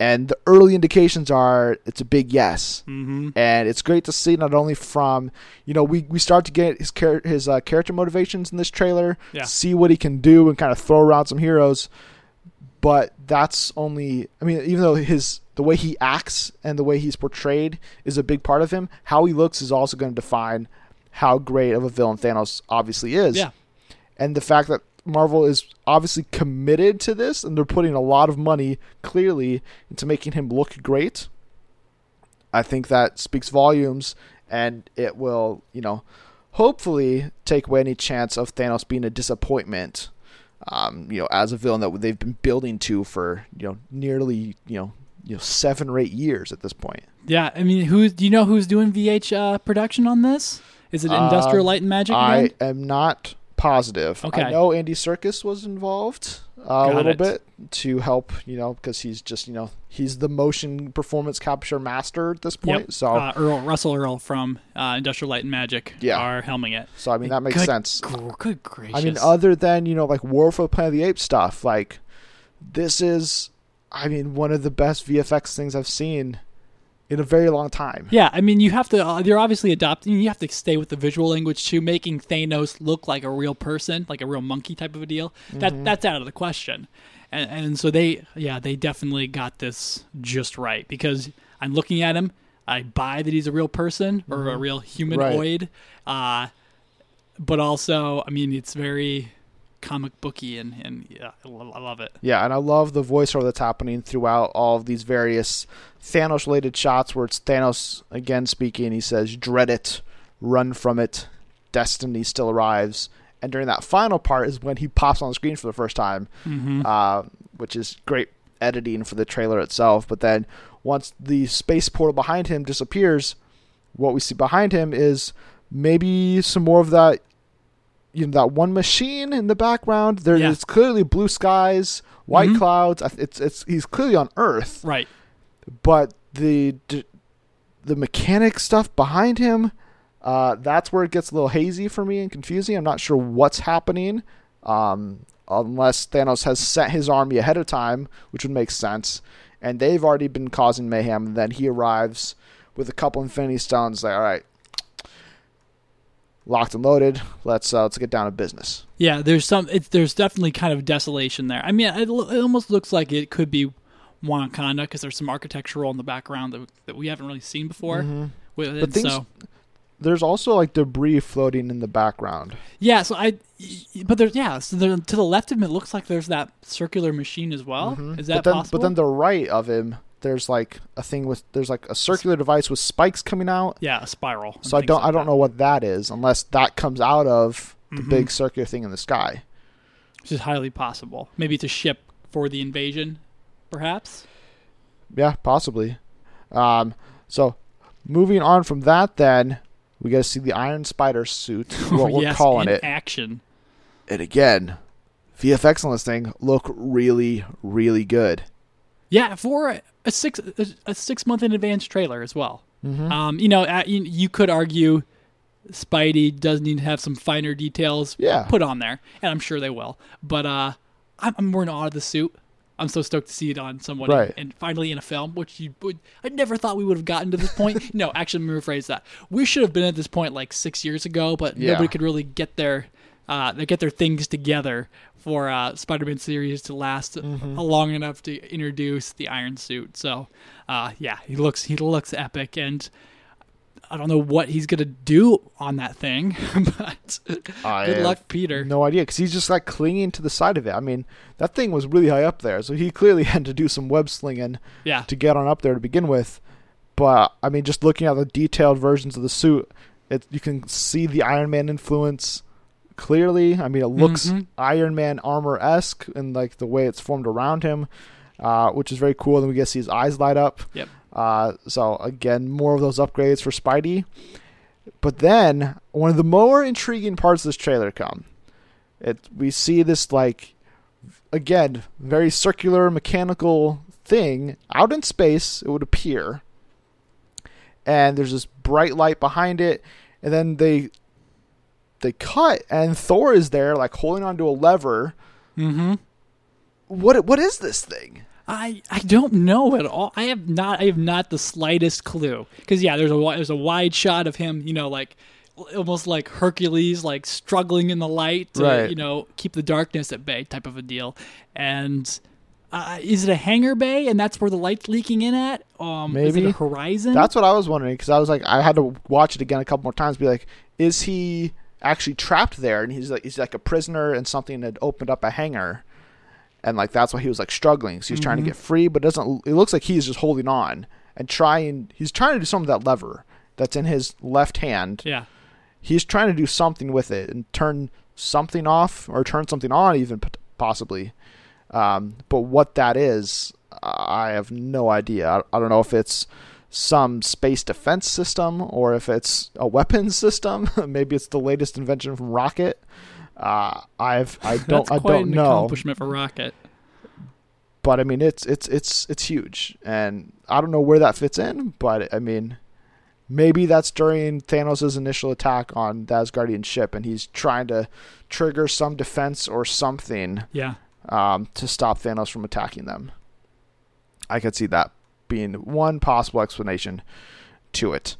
And the early indications are it's a big yes Mm-hmm. and it's great to see not only from you know we, we start to get his char- his uh, character motivations in this trailer Yeah. see what he can do and kind of throw around some heroes but that's only i mean even though his the way he acts and the way he's portrayed is a big part of him how he looks is also going to define how great of a villain thanos obviously is Yeah. and the fact that Marvel is obviously committed to this and they're putting a lot of money clearly into making him look great. I think that speaks volumes and it will, you know, hopefully take away any chance of Thanos being a disappointment. Um, you know, as a villain that they've been building to for, you know, nearly, you know, you know, seven or eight years at this point. Yeah. I mean, who do you know who's doing VH uh, production on this? Is it Industrial Um, Light and Magic I again? am not positive. Okay. I know Andy Serkis was involved uh, a little it. bit to help, you know, because he's just, you know, he's the motion performance capture master at this point. Yep. So, uh, Earl Russell Earl from uh, Industrial Light and Magic Yeah. are helming it. so I mean that makes Good sense. Good gracious! I mean, other than you know, like War for the Planet of the Apes stuff, like this is, I mean, one of the best VFX things I've seen in a very long time. yeah, I mean, you have to. Uh, you're obviously adopting. You have to stay with the visual language too, making Thanos look like a real person, like a real monkey type of a deal. Mm-hmm. That that's out of the question. And and so they, yeah, they definitely got this just right because I'm looking at him. I buy that he's a real person or a real humanoid. Uh, but also, I mean, it's very comic booky and and yeah, I love it. Yeah, and I love the voiceover that's happening throughout all of these various Thanos related shots where it's Thanos again speaking. He says, Dread it, run from it, destiny still arrives. And during that final part is when he pops on the screen for the first time, Mm-hmm. uh, which is great editing for the trailer itself. But then once the space portal behind him disappears, what we see behind him is maybe some more of that you know that one machine in the background there is Yeah. clearly blue skies white Mhm. clouds it's it's he's clearly on earth Right. but the the mechanic stuff behind him uh, that's where it gets a little hazy for me and confusing i'm not sure what's happening um, unless thanos has sent his army ahead of time which would make sense and they've already been causing mayhem and then he arrives with a couple infinity stones like all right locked and loaded let's uh, let's get down to business Yeah, there's some. There's definitely kind of desolation there. I mean, it, it almost looks like it could be Wakanda because there's some architectural in the background that, that we haven't really seen before. It, But things- so there's also like debris floating in the background yeah, so I, but there's yeah, so there, to the left of him it looks like there's that circular machine as well. Mhm. Is that but then, possible? But then the right of him, there's like a thing with there's like a circular device with spikes coming out. yeah, a spiral. So I don't like I don't that, know what that is unless that comes out of the Mhm. big circular thing in the sky. which is highly possible. Maybe it's a ship for the invasion, perhaps. Yeah, possibly. Um, so moving on from that, then we got to see the Iron Spider suit, what we're calling in it. action. And again, VFX on this thing look really, really good. Yeah, for a, six a, six month in advance trailer as well. Mm-hmm. Um, you know, uh, you, you could argue Spidey does need to have some finer details Yeah. put on there, and I'm sure they will. But uh, I'm, I'm more in awe of the suit. I'm so stoked to see it on someone Right. and finally in a film, which you would. I never thought we would have gotten to this point. no, actually, let me rephrase that. We should have been at this point like six years ago, but Yeah. nobody could really get their uh, they get their things together for uh, Spider-Man series to last Mm-hmm. long enough to introduce the Iron Suit. So, uh, yeah, he looks he looks epic, and I don't know what he's gonna do on that thing, but I good luck, Peter. No idea, because he's just like clinging to the side of it. I mean, that thing was really high up there, so he clearly had to do some web slinging Yeah, to get on up there to begin with. But I mean, just looking at the detailed versions of the suit, it you can see the Iron Man influence clearly. I mean, it looks Mhm. Iron Man armor esque and like the way it's formed around him, uh, which is very cool. Then we get to see his eyes light up. Yep. Uh, so again, more of those upgrades for Spidey. But then one of the more intriguing parts of this trailer come. It we see this like again very circular mechanical thing out in space. It would appear, and there's this bright light behind it, and then they they cut, and Thor is there like holding onto a lever. mm-hmm. What what is this thing? I I don't know at all. I have not I have not the slightest clue. Because yeah, there's a there's a wide shot of him, you know, like almost like Hercules, like struggling in the light to Right. you know keep the darkness at bay, type of a deal. And uh, is it a hangar bay, and that's where the light's leaking in at? Um, is it Maybe. a horizon? That's what I was wondering because I was like, I had to watch it again a couple more times. Be like, is he actually trapped there? And he's like, he's like a prisoner, and something had opened up a hangar, and like that's why he was like struggling. So he's trying to Mhm. get free, but it doesn't. It looks like he's just holding on and trying. He's trying to do something with that lever that's in his left hand. yeah. He's trying to do something with it and turn something off or turn something on, even possibly. Um, but what that is, I have no idea. I, I don't know if it's some space defense system or if it's a weapons system. Maybe it's the latest invention from Rocket. Uh, I've I don't That's I don't an know, accomplishment for Rocket. but I mean it's it's it's it's huge, and I don't know where that fits in. But I mean, maybe that's during Thanos' initial attack on the Asgardian ship, and he's trying to trigger some defense or something Yeah. um, to stop Thanos from attacking them. I could see that being one possible explanation to it.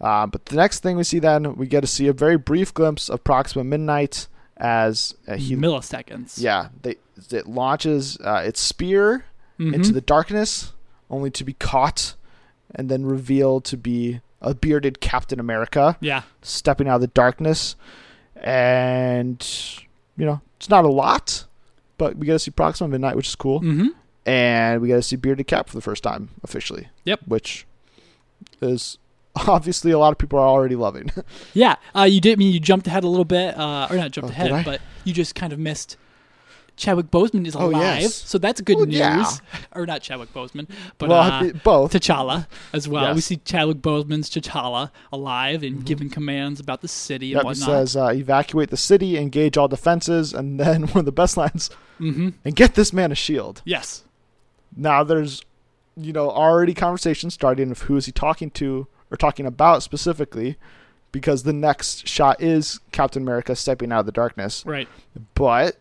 Uh, but the next thing we see then, we get to see a very brief glimpse of Proxima Midnight as uh, he, Milliseconds. yeah, they it launches uh, its spear Mhm. into the darkness, only to be caught and then revealed to be a bearded Captain America yeah. stepping out of the darkness. And, you know, it's not a lot, but we get to see Proxima Midnight, which is cool. Mm-hmm. And we got to see Bearded Cap for the first time officially. Yep. Which is obviously a lot of people are already loving. Yeah, uh, you did I mean you jumped ahead a little bit, uh, or not jumped Oh, ahead, but you just kind of missed. Chadwick Boseman is Oh, alive, yes. so that's good Well, news. yeah. Or not Chadwick Boseman, but well, uh, both. T'Challa as well. We see Chadwick Boseman's T'Challa alive and giving commands about the city and Yep, it whatnot. says uh, evacuate the city, engage all defenses, and then one of the best lines, mm-hmm. and get this man a shield. Yes. Now there's, you know, already conversations starting of who is he talking to or talking about specifically, because the next shot is Captain America stepping out of the darkness. Right. But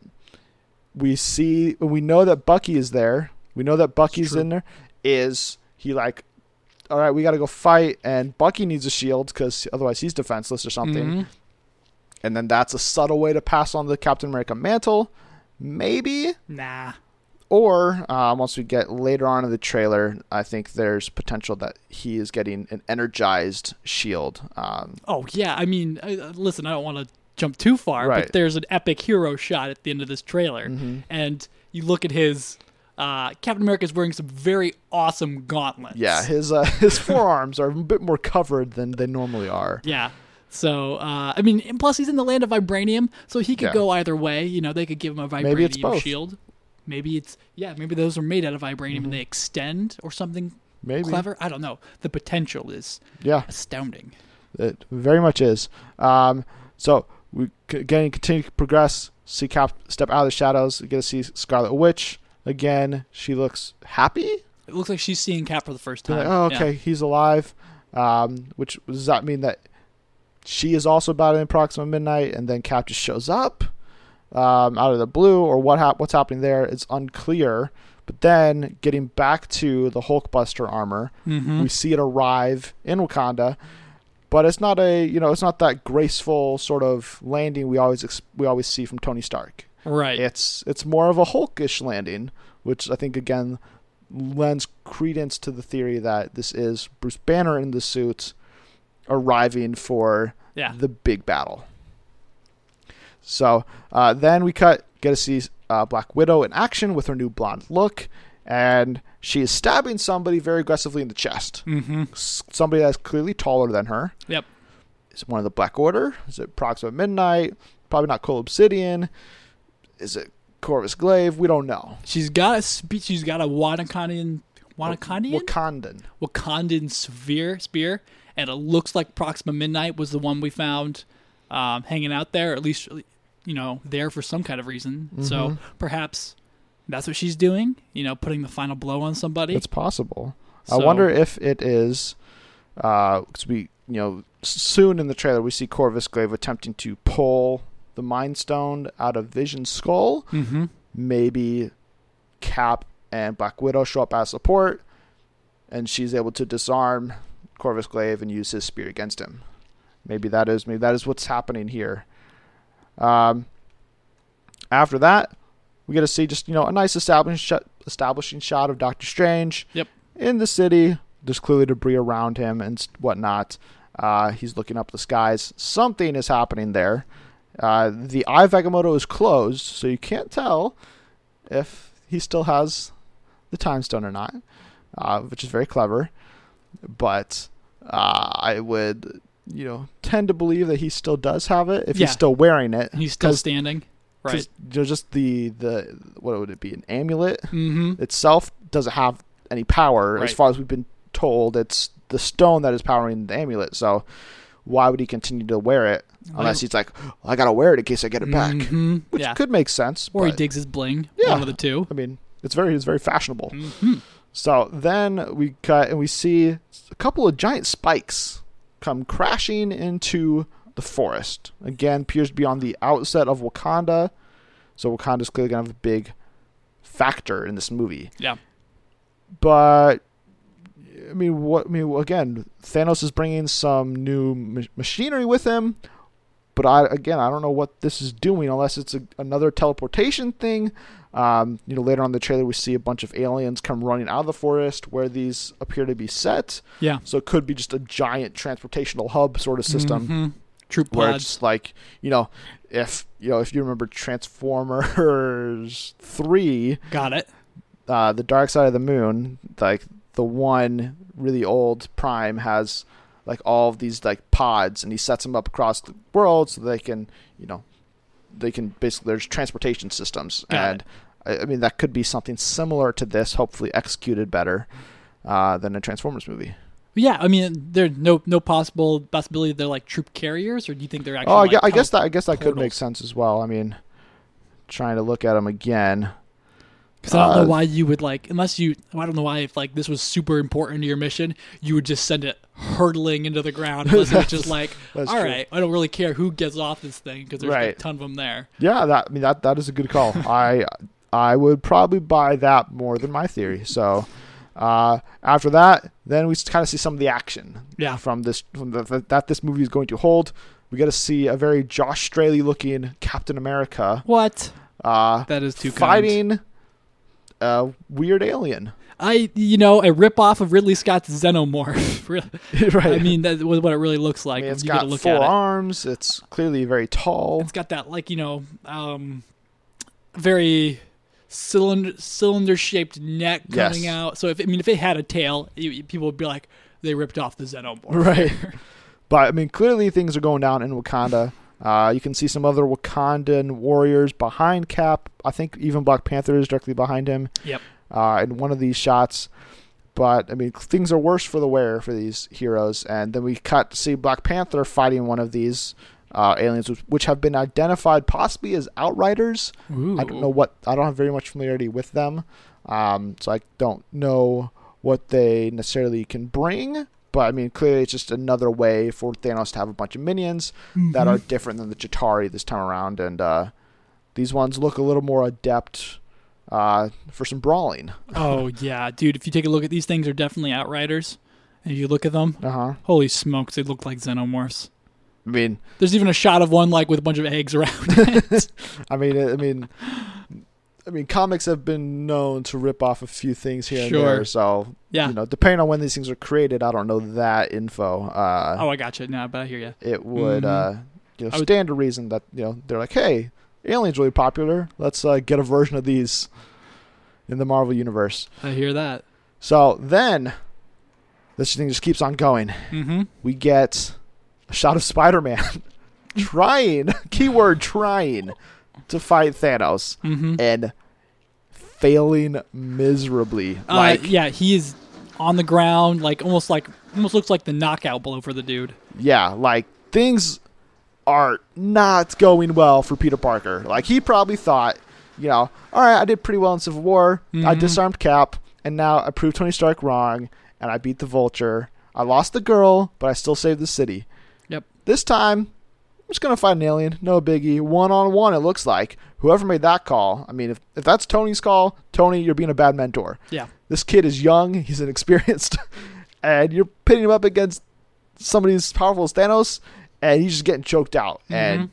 we see, we know that Bucky is there. We know that Bucky's in there. Is he like, all right, we got to go fight, and Bucky needs a shield because otherwise he's defenseless or something. Mhm. And then that's a subtle way to pass on the Captain America mantle, maybe. Nah. Or uh, once we get later on in the trailer, I think there's potential that he is getting an energized shield. Um, Oh yeah. I mean, uh, listen, I don't want to jump too far, Right. but there's an epic hero shot at the end of this trailer, mhm. and you look at his. Uh, Captain is wearing some very awesome gauntlets. Yeah, his uh, his forearms are a bit more covered than they normally are. Yeah. So, uh, I mean, and plus he's in the land of vibranium, so he could Yeah. go either way. You know, they could give him a vibranium Maybe it's both. shield. Maybe it's yeah, maybe those are made out of vibranium and they extend or something Mm-hmm. Maybe. clever. I don't know. The potential is Yeah, astounding. it very much is. Um, so we again continue to progress. See Cap step out of the shadows. We get to see Scarlet Witch again. She looks happy. It looks like she's seeing Cap for the first time. like, oh, Yeah. okay, he's alive. Um, which does that mean that she is also battling Proxima Midnight, and then Cap just shows up um, out of the blue, or what hap- what's happening there is unclear. But then getting back to the Hulkbuster armor, Mm-hmm. we see it arrive in Wakanda, but it's not a you know it's not that graceful sort of landing we always ex- we always see from Tony Stark. Right. It's it's more of a Hulkish landing, which I think again lends credence to the theory that this is Bruce Banner in the suit arriving for Yeah. the big battle. So uh, then we cut, get to see uh, Black Widow in action with her new blonde look, and she is stabbing somebody very aggressively in the chest. Mm-hmm. S- Somebody that's clearly taller than her. Yep. Is it one of the Black Order? Is it Proxima Midnight? Probably not Cull Obsidian. Is it Corvus Glaive? We don't know. She's got a spe- she's got a Wanakandian Wanakandian Wakandan. Wakandan sphere spear, and it looks like Proxima Midnight was the one we found um, hanging out there, at least you know there for some kind of reason. So Mhm. perhaps that's what she's doing. You know, putting the final blow on somebody. It's possible. I wonder if it is, because we, you know, soon in the trailer we see Corvus Glaive attempting to pull the Mind Stone out of Vision's skull. Mm-hmm. Maybe Cap and Black Widow show up as support, and she's able to disarm Corvus Glaive and use his spear against him. Maybe that is maybe that is what's happening here. Um, after that, we get to see just you know a nice establishing shot, establishing shot of Doctor Strange. Yep. In the city, there's clearly debris around him and whatnot. Uh, he's looking up the skies. Something is happening there. Uh, the Eye of Agamotto is closed, so you can't tell if he still has the Time Stone or not, uh, which is very clever. But uh, I would, you know, tend to believe that he still does have it if Yeah. he's still wearing it. He's still standing. Right. Just, just the the what would it be? An amulet mm-hmm. itself doesn't have any power as far as we've been told. It's the stone that is powering the amulet. So why would he continue to wear it unless he's like, I gotta wear it in case I get it back, hmm which Yeah. could make sense. Or he digs his bling. Yeah. One of the two. I mean, it's very it's very fashionable. Mm-hmm. So then we cut and we see a couple of giant spikes come crashing into the forest. Again, appears to be on the outset of Wakanda. So Wakanda's clearly gonna have a big factor in this movie. Yeah. But I mean, what I mean again, Thanos is bringing some new ma- machinery with him. But I again, I don't know what this is doing unless it's a, another teleportation thing. Um, you know, later on the trailer, we see a bunch of aliens come running out of the forest where these appear to be set. Yeah. So it could be just a giant transportational hub sort of system Mhm. Troop where pods. it's like, you know, if you know if you remember Transformers three, Got it. uh, the Dark Side of the Moon, like the one really old Prime has like all of these like pods, and he sets them up across the world so they can, you know, they can basically there's transportation systems, Got and I, I mean that could be something similar to this, hopefully executed better uh, than a Transformers movie. Yeah, I mean, there's no no possible possibility they're like troop carriers, or do you think they're actually? Oh, I, like, I guess that I guess that could make sense as well. I mean, trying to look at them again. Because I don't Uh, know why you would like, unless you, I don't know why if like this was super important to your mission, you would just send it hurtling into the ground. Unless it's just like, all true. right, I don't really care who gets off this thing because there's a ton of them there. Yeah, that I mean that that is a good call. I I would probably buy that more than my theory. So uh, after that, then we kind of see some of the action Yeah, from this from the, that this movie is going to hold. We get to see a very Josh Straley looking Captain America what? uh, That is too kind. A weird alien. I, you know, a rip off of Ridley Scott's Xenomorph. Right. I mean, that was what it really looks I like. mean, it's you got look four at it. arms. It's clearly very tall. It's got that like you know, um, very cylinder cylinder shaped neck coming Yes. out. So if I mean, if it had a tail, people would be like, they ripped off the Xenomorph. Right. But I mean, clearly things are going down in Wakanda. Uh, you can see some other Wakandan warriors behind Cap. I think even Black Panther is directly behind him. Yep. Uh, in one of these shots. But I mean, things are worse for the wearer for these heroes. And then we cut to see Black Panther fighting one of these uh, aliens, which, which have been identified possibly as Outriders. Ooh. I don't know what. I don't have very much familiarity with them, um, so I don't know what they necessarily can bring. But I mean, clearly, it's just another way for Thanos to have a bunch of minions that are different than the Chitauri this time around, and uh, these ones look a little more adept uh, for some brawling. Oh yeah, dude. If you take a look at these things, are definitely Outriders. And if you look at them, Uh huh. holy smokes, they look like xenomorphs. I mean, There's even a shot of one like with a bunch of eggs around it. I mean, I mean, I mean, comics have been known to rip off a few things here and there. So yeah. you know, depending on when these things are created, I don't know that info. Uh, oh, I got you. No, but I hear you. it would, Mhm. uh, you know, would- stand to reason that you know they're like, hey, aliens really popular. Let's uh, get a version of these in the Marvel universe. I hear that. So then, this thing just keeps on going. Mm-hmm. We get a shot of Spider-Man trying, keyword trying, to fight Thanos Mm-hmm. and failing miserably. Uh, like, yeah, he is on the ground, like almost like almost looks like the knockout blow for the dude. yeah, like things are not going well for Peter Parker. Like he probably thought, you know, all right, I did pretty well in Civil War. I Mhm. disarmed Cap, and now I proved Tony Stark wrong, and I beat the Vulture. I lost the girl, but I still saved the city. Yep. This time, I'm just gonna fight an alien. No biggie. One on one. It looks like whoever made that call. I mean, if if that's Tony's call, Tony, you're being a bad mentor. Yeah. This kid is young. He's inexperienced, and you're pitting him up against somebody as powerful as Thanos, and he's just getting choked out. Mm-hmm. And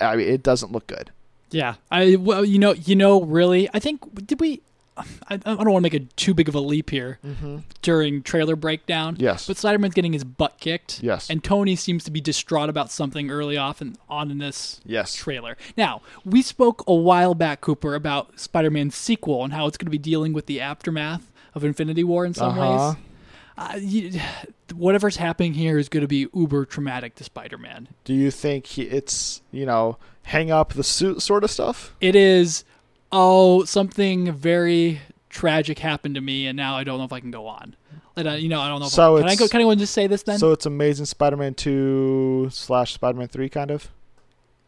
I mean, it doesn't look good. Yeah, I well, you know, you know, really, I think did we? I, I don't want to make a too big of a leap here Mm-hmm. during trailer breakdown. Yes. But Spider-Man's getting his butt kicked. Yes. And Tony seems to be distraught about something early off and on in this yes. trailer. Now, we spoke a while back, Cooper, about Spider-Man's sequel and how it's going to be dealing with the aftermath of Infinity War in some Uh-huh. ways. Uh, you, whatever's happening here is going to be uber traumatic to Spider-Man. Do you think he, it's you know hang up the suit sort of stuff? It is, oh, something very tragic happened to me, and now I don't know if I can go on. And, uh, you know, I don't know. If So I, can I go? Can anyone just say this then? So it's Amazing Spider-Man two slash Spider-Man three kind of.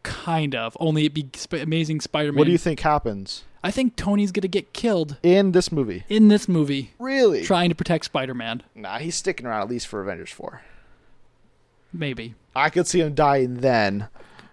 kind of. Only it be Sp- Amazing Spider-Man. What do you think happens I think Tony's gonna get killed in this movie? in this movie Really? trying to protect Spider-Man. Nah, he's sticking around at least for Avengers four. Maybe. I could see him dying then.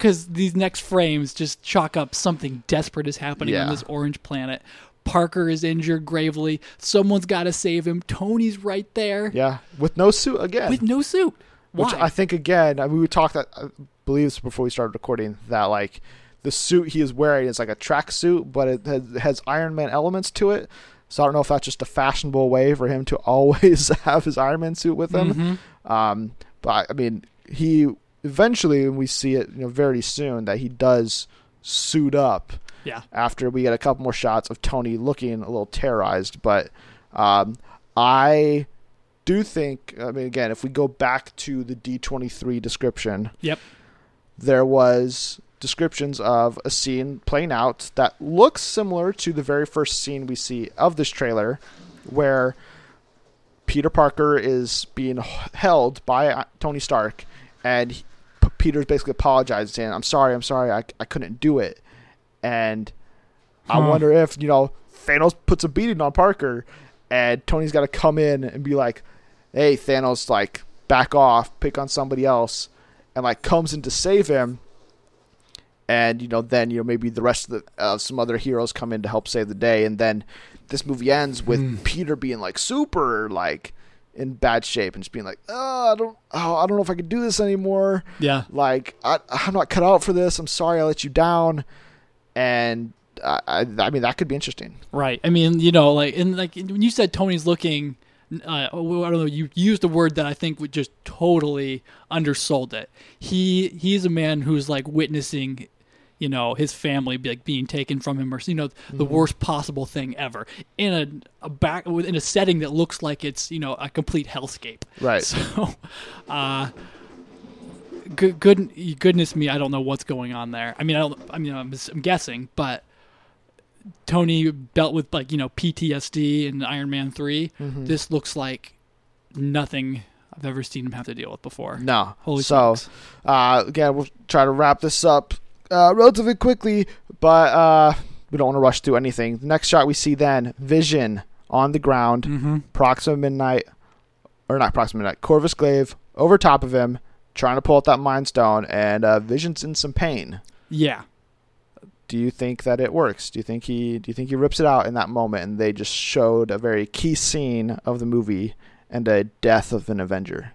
Because these next frames just chalk up something desperate is happening on this orange planet. Parker is injured gravely. Someone's got to save him. Tony's right there Yeah, with no suit again. with no suit. Why? Which I think again, I mean, we talked that I believe this before we started recording that like the suit he is wearing is like a track suit, but it has, has Iron Man elements to it. So I don't know if that's just a fashionable way for him to always have his Iron Man suit with him. Mhm. Um, but I mean, he eventually, and we see it, you know, very soon that he does suit up Yeah. after we get a couple more shots of Tony looking a little terrorized. But um, I do think, I mean, again, if we go back to the D23 description, Yep. there was descriptions of a scene playing out that looks similar to the very first scene we see of this trailer where Peter Parker is being held by uh, Tony Stark and Peter's basically apologizing saying I'm sorry I'm sorry I, I couldn't do it. And I wonder if you know Thanos puts a beating on Parker and Tony's got to come in and be like hey Thanos like back off pick on somebody else and like comes in to save him. And you know then you know maybe the rest of the uh, some other heroes come in to help save the day. And then this movie ends with Hmm. peter being like super like in bad shape and just being like oh i don't oh i don't know if i can do this anymore Yeah. like I, i'm not cut out for this i'm sorry i let you down and I, I, I mean that could be interesting Right. I mean, you know, like and like when you said Tony's looking, uh, I don't know. You used a word that I think would just totally undersold it. He he's a man who's like witnessing, you know, his family be, like being taken from him, or you know, the worst possible thing ever in a, a back in a setting that looks like it's you know a complete hellscape. right So, uh, good, good, goodness me, I don't know what's going on there. I mean, I don't. I mean, I'm, I'm guessing, but Tony dealt with like you know PTSD in Iron Man 3 Mhm. This looks like nothing I've ever seen him have to deal with before. no Holy so uh, again we'll try to wrap this up uh, relatively quickly but uh, we don't want to rush through anything the next shot we see then vision on the ground Mm-hmm. Proxima Midnight, or not Proxima Midnight, Corvus Glaive over top of him, trying to pull out that Mind Stone, and uh, Vision's in some pain. Yeah. do you think that it works? Do you think he do you think he rips it out in that moment and they just showed a very key scene of the movie and a death of an Avenger?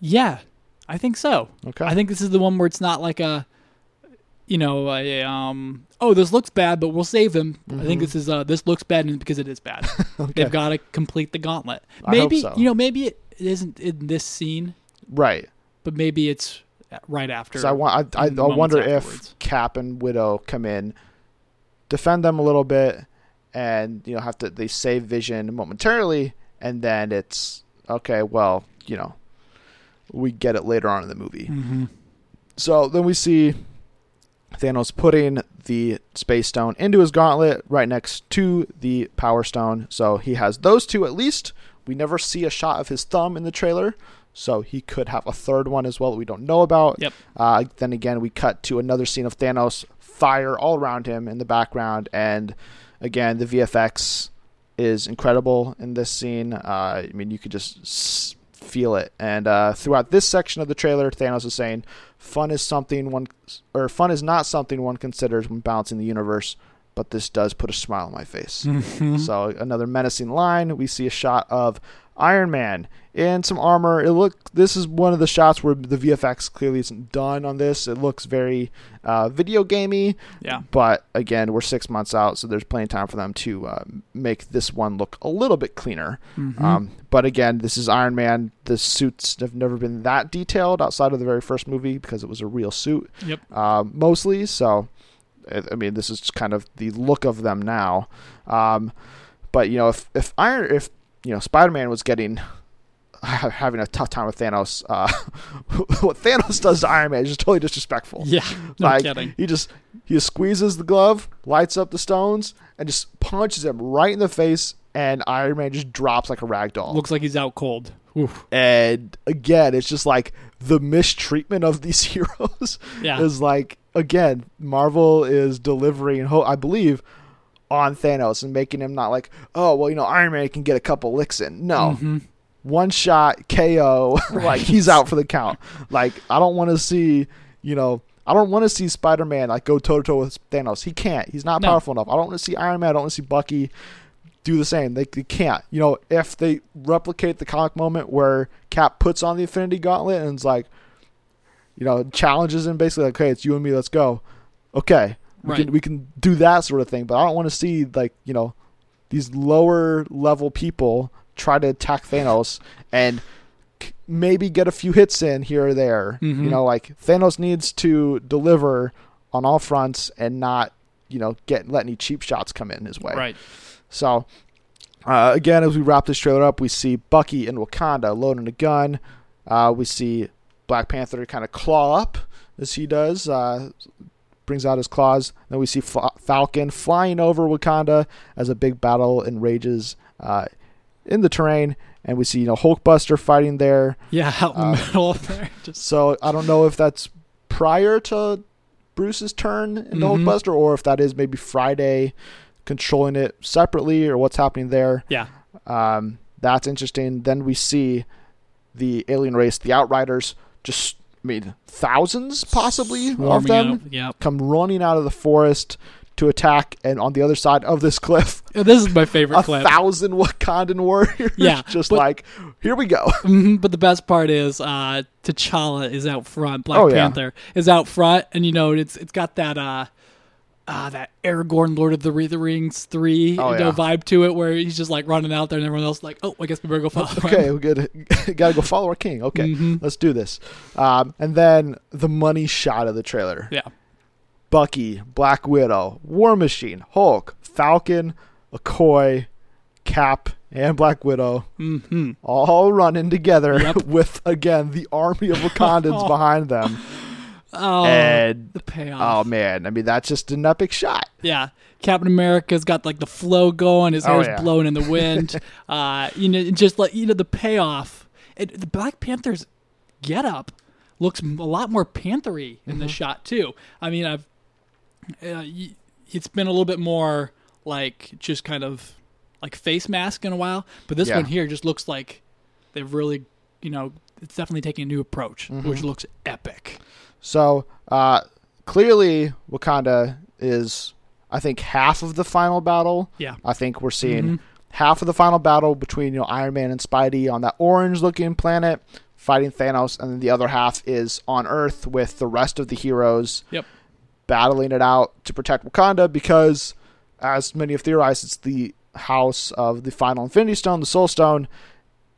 Yeah, I think so. Okay. I think this is the one where it's not like a, you know, a, um, oh, this looks bad, but we'll save him. I think Mhm. this is uh, this looks bad because it is bad. okay. They've got to complete the gauntlet. Maybe so. you know, maybe it isn't in this scene, right. but maybe it's right after. So I want I, I, I wonder afterwards. if Cap and Widow come in, defend them a little bit, and you know have to they save Vision momentarily, and then it's okay. Well, you know, we get it later on in the movie. Mhm. So then we see Thanos putting the Space Stone into his gauntlet right next to the Power Stone. So he has those two at least. We never see a shot of his thumb in the trailer. So he could have a third one as well that we don't know about. Yep. Uh, then again, we cut to another scene of Thanos fire all around him in the background. And again, the VFX is incredible in this scene. Uh, I mean, you could just feel it. And uh, throughout this section of the trailer, Thanos is saying, "Fun is something one, or fun is not something one considers when balancing the universe." But this does put a smile on my face. So another menacing line. We see a shot of Iron Man in some armor. It look. This is one of the shots where the VFX clearly isn't done on this. It looks very uh, video gamey. yeah. But again, we're six months out, so there's plenty of time for them to uh, make this one look a little bit cleaner. Mhm. Um, but again, this is Iron Man. The suits have never been that detailed outside of the very first movie because it was a real suit, Yep. um, mostly. So, I I mean, this is kind of the look of them now. Um, but you know, if if Iron, if you know, Spider Man was getting having a tough time with Thanos, uh, what Thanos does to Iron Man is just totally disrespectful. Yeah. No like kidding. he just he just squeezes the glove, lights up the stones, and just punches him right in the face, and Iron Man just drops like a rag doll. Looks like he's out cold. Oof. And again, it's just like the mistreatment of these heroes Yeah. is like again, Marvel is delivering, ho- I believe, on Thanos and making him not like, oh well, you know, Iron Man can get a couple licks in. No, Mhm. one shot KO, like he's out for the count. Like I don't want to see, you know, I don't want to see Spider Man like go toe to toe with Thanos. He can't. He's not No. powerful enough. I don't want to see Iron Man. I don't want to see Bucky do the same. They, they can't. You know, if they replicate the comic moment where Cap puts on the Infinity Gauntlet and is like, you know, challenges him basically like, "Hey, it's you and me. Let's go." Okay, we Right. can we can do that sort of thing. But I don't want to see like you know these lower level people try to attack Thanos and maybe get a few hits in here or there. Mhm. You know, like Thanos needs to deliver on all fronts and not you know get let any cheap shots come in his way. Right. So, uh, again, as we wrap this trailer up, we see Bucky in Wakanda loading a gun. Uh, we see Black Panther kind of claw up as he does, uh, brings out his claws. Then we see Fa- Falcon flying over Wakanda as a big battle enrages uh, in the terrain. And we see you know Hulkbuster fighting there. Yeah. Out in the middle of there. Just So I don't know if that's prior to Bruce's turn in the Mhm. Hulkbuster, or if that is maybe Friday controlling it separately, or what's happening there. yeah. Um, that's interesting. Then we see the alien race, the Outriders, just I mean thousands possibly of them out. Yeah. come running out of the forest to attack, and on the other side of this cliff, Yeah, This is my favorite a clip. thousand Wakandan warriors. Yeah, just but- like here we go. Mhm, but the best part is uh, T'Challa is out front. Black Oh, yeah. Panther is out front, and you know it's it's got that uh, uh that Aragorn Lord of the, Ri- the Rings three Oh, you know, yeah. vibe to it, where he's just like running out there, and everyone else is like, oh, I guess we better go follow. him." okay, we good. Gotta go follow our king. Okay, Mhm. let's do this. Um, and then the money shot of the trailer. Yeah. Bucky, Black Widow, War Machine, Hulk, Falcon, Okoye, Cap, and Black Widow hmm all running together Yep. with again the army of Wakandans behind them. Oh, and the payoff. oh man, I mean that's just an epic shot. Yeah. Captain America's got like the flow going, his Oh, hair's yeah. blowing in the wind. uh, you know, just like you know the payoff. It, the Black Panther's get up looks a lot more panthery in Mm-hmm. the shot too. I mean, I've uh, y- it's been a little bit more like just kind of like face mask in a while, but this Yeah. one here just looks like they've really, you know, it's definitely taking a new approach, Mm-hmm. which looks epic. So uh, clearly Wakanda is, I think, half of the final battle. Yeah. I think we're seeing Mhm. half of the final battle between you know Iron Man and Spidey on that orange-looking planet fighting Thanos, and then the other half is on Earth with the rest of the heroes Yep. battling it out to protect Wakanda because, as many have theorized, it's the house of the final Infinity Stone, the Soul Stone.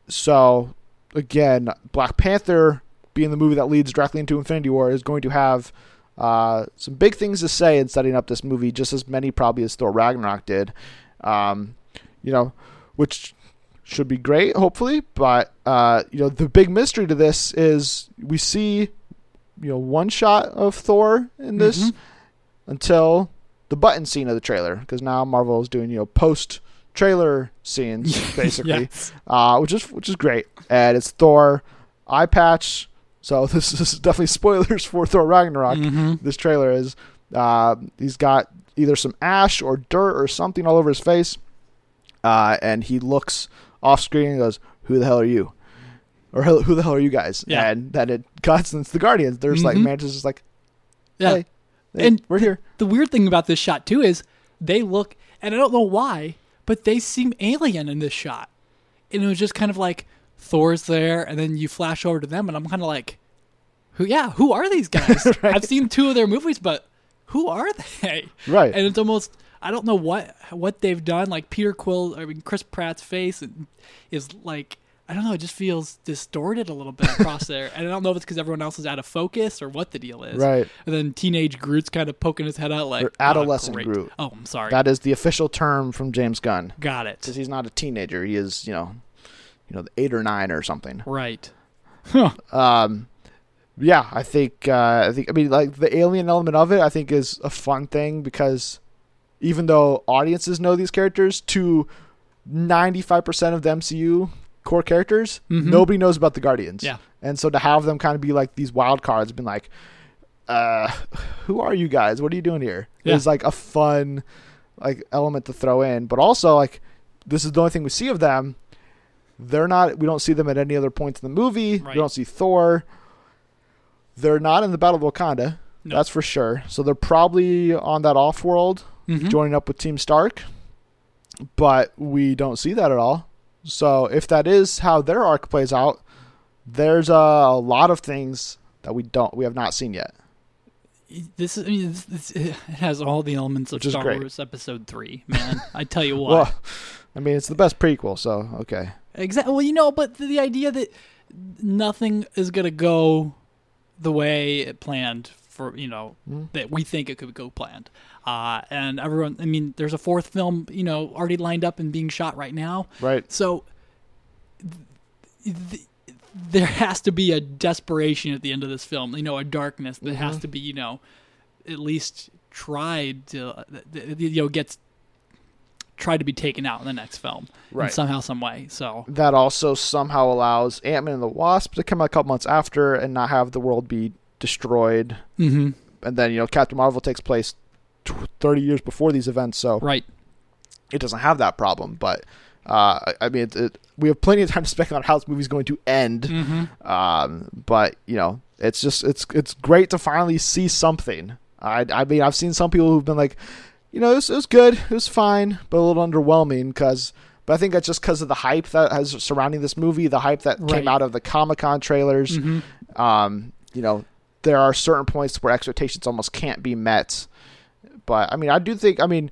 So, again, Black Panther being the movie that leads directly into Infinity War is going to have uh, some big things to say in setting up this movie, just as many probably as Thor Ragnarok did. Um, you know, which should be great, hopefully. But uh, you know, the big mystery to this is we see, you know, one shot of Thor in this Mhm. until the button scene of the trailer, because now Marvel is doing you know post trailer scenes basically, Yes. uh, which is which is great, and it's Thor eye patch. So this is definitely spoilers for Thor Ragnarok. Mhm. This trailer is uh, he's got either some ash or dirt or something all over his face, uh, and he looks off screen and goes, "Who the hell are you?" Or "Who the hell are you guys?" Yeah. And then it cuts and it's the Guardians. There's like Mhm. Mantis is like, Yeah. "Hey, hey, And we're here." the weird thing about this shot too is they look, and I don't know why, but they seem alien in this shot. And it was just kind of like Thor's there, and then you flash over to them, and I'm kind of like, who? Yeah, who are these guys? Right. I've seen two of their movies, but who are they? Right. And it's almost I don't know what what they've done. Like Peter Quill, I mean Chris Pratt's face is like. I don't know. It just feels distorted a little bit across there, and I don't know if it's because everyone else is out of focus or what the deal is. Right. And then teenage Groot's kind of poking his head out like Or adolescent "Oh. Groot. Oh, I'm sorry. That is the official term from James Gunn. Got it. Because he's not a teenager. He is, you know, you know, eight or nine or something. Right. Huh. Um, yeah, I think uh, I think I mean like the alien element of it. I think is a fun thing because even though audiences know these characters, to ninety five percent of the MCU core characters, Mhm. nobody knows about the Guardians. Yeah. and so to have them kind of be like these wild cards, been like, uh, who are you guys? What are you doing here? Yeah. Is like a fun like element to throw in, but also like this is the only thing we see of them. They're not. We don't see them at any other points in the movie. Right. We don't see Thor. They're not in the Battle of Wakanda. No. That's for sure. So they're probably on that off world, Mhm. joining up with Team Stark. But we don't see that at all. So if that is how their arc plays out, there's a lot of things that we don't we have not seen yet. This is. I mean, this, this, it has all the elements of Star great. Wars Episode Three. Man, I tell you what. Well, I mean, it's the best prequel, so okay. Exactly. Well, you know, but the, the idea that nothing is gonna go the way it planned for you know Mhm. that we think it could go planned, uh, and everyone. I mean, there's a fourth film, you know, already lined up and being shot right now. Right. So th- th- there has to be a desperation at the end of this film. You know, a darkness that has Mhm. to be, you know, at least tried to, uh, th- th- you know, gets tried to be taken out in the next film in Right. somehow, some way. So That also somehow allows Ant Man and the Wasp to come out a couple months after and not have the world be destroyed. hmm And then, you know, Captain Marvel takes place tw 30 years before these events, so right. it doesn't have that problem. But, uh, I- I mean, it, it, we have plenty of time to speculate on how this movie's going to end. Mm-hmm. Um, but you know, it's just it's it's great to finally see something. I I mean, I've seen some people who've been like, you know, it was, it was good, it was fine, but a little underwhelming because. But I think that's just because of the hype that has surrounding this movie, the hype that Right. came out of the Comic Con trailers. hmm Um, you know, there are certain points where expectations almost can't be met. But I mean, I do think. I mean,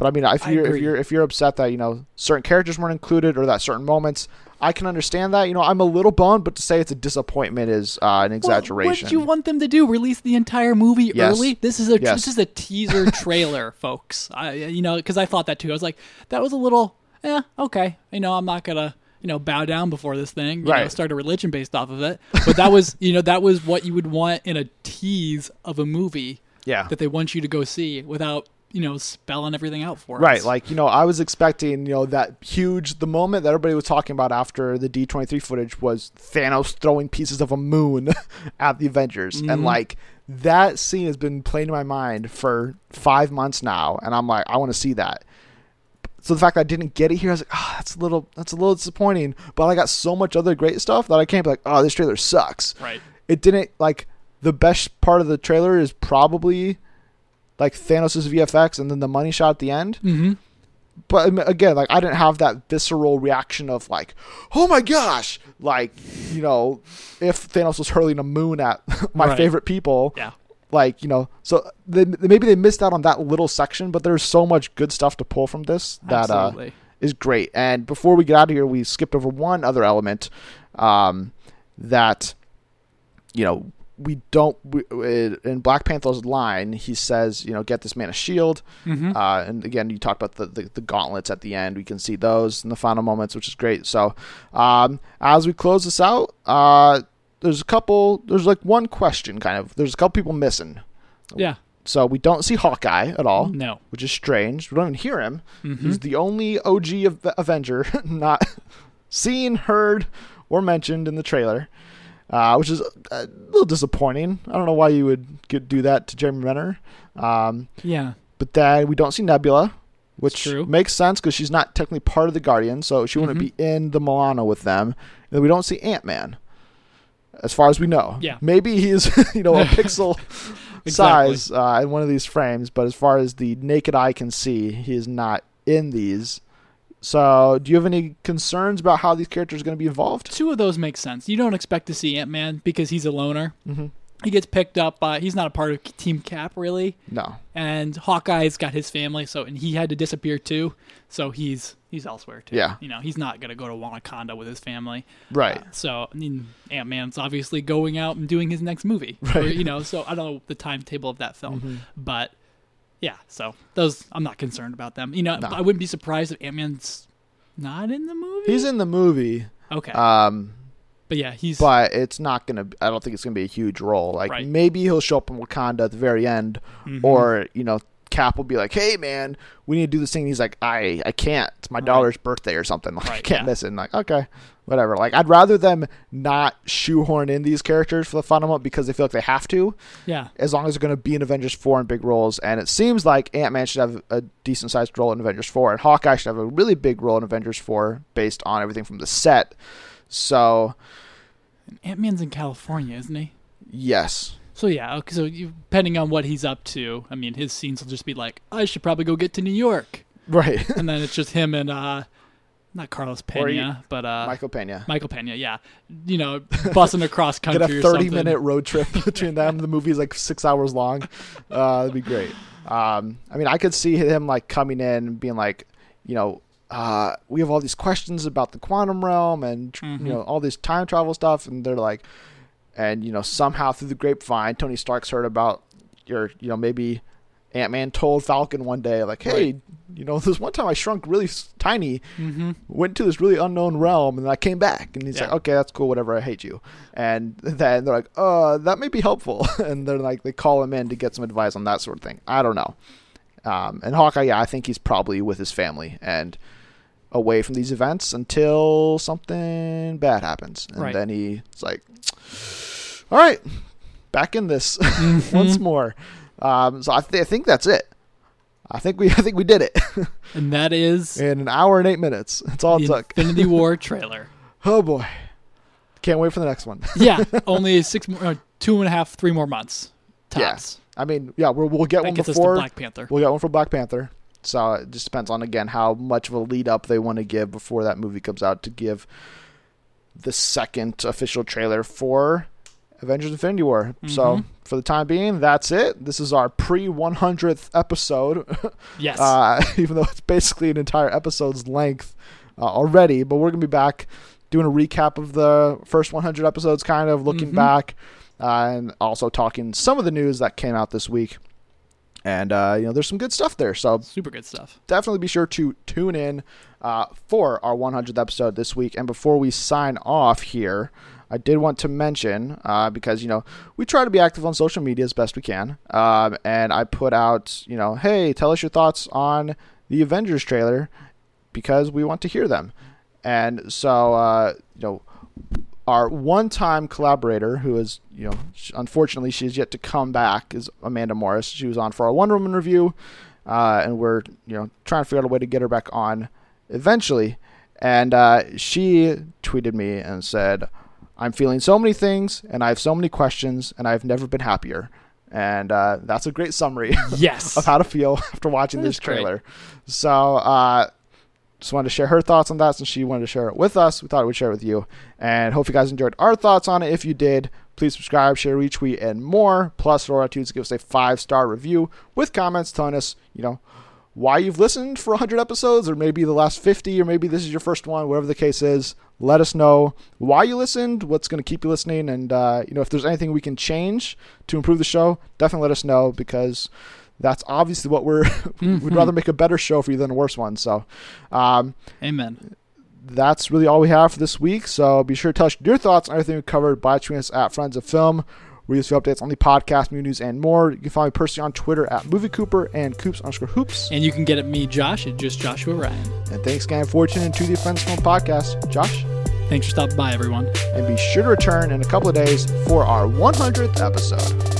but I mean, if you're if you're if you're upset that you know certain characters weren't included or that certain moments, I can understand that. You know, I'm a little bummed, but to say it's a disappointment is uh, an exaggeration. what did you want them to do? Release the entire movie Yes. early? This is a Yes. this is a teaser trailer, folks. I you know because I thought that too. I was like, that was a little, eh, okay. You know, I'm not gonna you know bow down before this thing. You know, Right. start a religion based off of it. But that was you know that was what you would want in a tease of a movie yeah. that they want you to go see without you know spelling everything out for Right, us. Right. Like you know, I was expecting you know that huge the moment that everybody was talking about after the D twenty three footage was Thanos throwing pieces of a moon at the Avengers, and Mhm. like that scene has been playing in my mind for five months now, and I'm like, I want to see that. So the fact that I didn't get it here, I was like, oh, that's a little that's a little disappointing. But I got so much other great stuff that I can't be like, oh, this trailer sucks. right. It didn't like the best part of the trailer is probably like Thanos' VFX and then the money shot at the end. Mm-hmm. But again, like I didn't have that visceral reaction of like, oh my gosh, like you know, if Thanos was hurling a moon at my Right. favorite people, Yeah. like you know, so they, maybe they missed out on that little section. But there's so much good stuff to pull from this that uh, is great. And before we get out of here, we skipped over one other element um, that you know we don't we, in Black Panther's line. He says, you know, get this man a shield. Mhm. Uh, and again, you talk about the, the the gauntlets at the end. We can see those in the final moments, which is great. So um, as we close this out, uh, there's a couple. There's like one question, kind of. There's a couple people missing. yeah. So we don't see Hawkeye at all No. which is strange. We don't even hear him. Mhm. He's the only OG of Avenger not seen, heard, or mentioned in the trailer, uh, which is a little disappointing. I don't know why you would get, do that to Jeremy Renner. Um, Yeah. but then we don't see Nebula, which makes sense because she's not technically part of the Guardians, so she wouldn't Mhm. be in the Milano with them. And then we don't see Ant Man. As far as we know, Yeah. maybe he's you know a pixel Exactly. size uh, in one of these frames, but as far as the naked eye can see, he is not in these. So, do you have any concerns about how these characters are going to be involved? Two of those make sense. You don't expect to see Ant Man because he's a loner. Mm-hmm. He gets picked up by. He's not a part of Team Cap really, No. and Hawkeye's got his family, so and he had to disappear too. So he's he's elsewhere too. Yeah. You know, he's not gonna go to Wakanda with his family. Right. Uh, so I mean, Ant Man's obviously going out and doing his next movie. Or, Right. you know, so I don't know the timetable of that film, Mhm. but yeah. So those I'm not concerned about them. You know, No. I wouldn't be surprised if Ant Man's not in the movie. He's in the movie, okay, um, but yeah, he's but it's not going to. I don't think it's going to be a huge role. Like Right. maybe he'll show up in Wakanda at the very end, Mhm. or you know, Cap will be like, "Hey, man, we need to do this thing." And he's like, "I, I can't. It's my Right. daughter's birthday or something. Like, I can't yeah. miss it." And like, okay, whatever. Like, I'd rather them not shoehorn in these characters for the final month because they feel like they have to. yeah, as long as they're going to be in Avengers 4 in big roles. And it seems like Ant Man should have a decent sized role in Avengers 4, and Hawkeye should have a really big role in Avengers 4 based on everything from the set. So, Ant Man's in California, isn't he? yes. So yeah, okay, so you, depending on what he's up to, I mean, his scenes will just be like, I should probably go get to New York, Right. and then it's just him and uh, not Carlos Pena, you- but uh, Michael Pena. Michael Pena, yeah, you know, bussing across country. Get a thirty-minute road trip between them. The movie's like six hours long. Uh, that'd be great. Um, I mean, I could see him like coming in and being like, you know, uh, we have all these questions about the quantum realm and Mhm. you know all this time travel stuff, and they're like, and you know somehow through the grapevine, Tony Stark's heard about your, you know, maybe Ant Man told Falcon one day like, hey, Right. you know, this one time I shrunk really tiny, Mm-hmm. went to this really unknown realm, and then I came back, and he's Yeah. like, okay, that's cool, whatever, I hate you, and then they're like, uh, that may be helpful, and they're like, they call him in to get some advice on that sort of thing. I don't know. Um, and Hawkeye, yeah, I think he's probably with his family and away from these events until something bad happens, and Right. then he's like, all right, back in this once more. Um, so I, th- I think that's it. I think we I think we did it and that is in an hour and eight minutes. That's all it the took. Infinity War trailer. Oh boy, can't wait for the next one. Yeah, only six more, uh, two and a half, three more months Yeah. tops. I mean, yeah, we'll, we'll get That one before. Black Panther. We'll get one for Black Panther. So it just depends on again how much of a lead up they want to give before that movie comes out to give the second official trailer for Avengers: Infinity War. So Mhm. for the time being, that's it. This is our pre 100th episode. Yes. uh, even though it's basically an entire episode's length uh, already. But we're gonna be back doing a recap of the first 100 episodes, kind of looking Mhm. back, uh, and also talking some of the news that came out this week. And uh, you know, there's some good stuff there. So Super good stuff. definitely be sure to tune in uh, for our 100th episode this week. And before we sign off here, I did want to mention uh, because you know we try to be active on social media as best we can, um, and I put out you know, hey, tell us your thoughts on the Avengers trailer because we want to hear them. And so uh, you know, our one-time collaborator, who is you know, unfortunately she's yet to come back, is Amanda Morris. She was on for our Wonder Woman review, uh, and we're you know trying to figure out a way to get her back on eventually. And uh, she tweeted me and said, I'm feeling so many things, and I have so many questions, and I've never been happier. And uh, that's a great summary Yes. of how to feel after watching this is great. trailer. So, uh, just wanted to share her thoughts on that since she wanted to share it with us. We thought we'd share it with you. And hope you guys enjoyed our thoughts on it. If you did, please subscribe, share, retweet, and more. Plus, roll to give us a five star review with comments telling us, you know, why you've listened for 100 episodes, or maybe the last 50, or maybe this is your first one, whatever the case is. Let us know why you listened, what's going to keep you listening, and uh, you know if there's anything we can change to improve the show. Definitely let us know because that's obviously what we're. we'd rather make a better show for you than a worse one. So, um, Amen. that's really all we have for this week. So be sure to tell us your thoughts on everything we covered by tweeting us at Friends of Film. We use updates on the podcast, movie news, and more. You can find me personally on Twitter at Movie Cooper and Coops underscore Hoops. And you can get at me, Josh, at just Joshua Ryan. And thanks again for tuning into the Friends of Film podcast. Josh, Thanks for stopping by, everyone. and be sure to return in a couple of days for our 100th episode.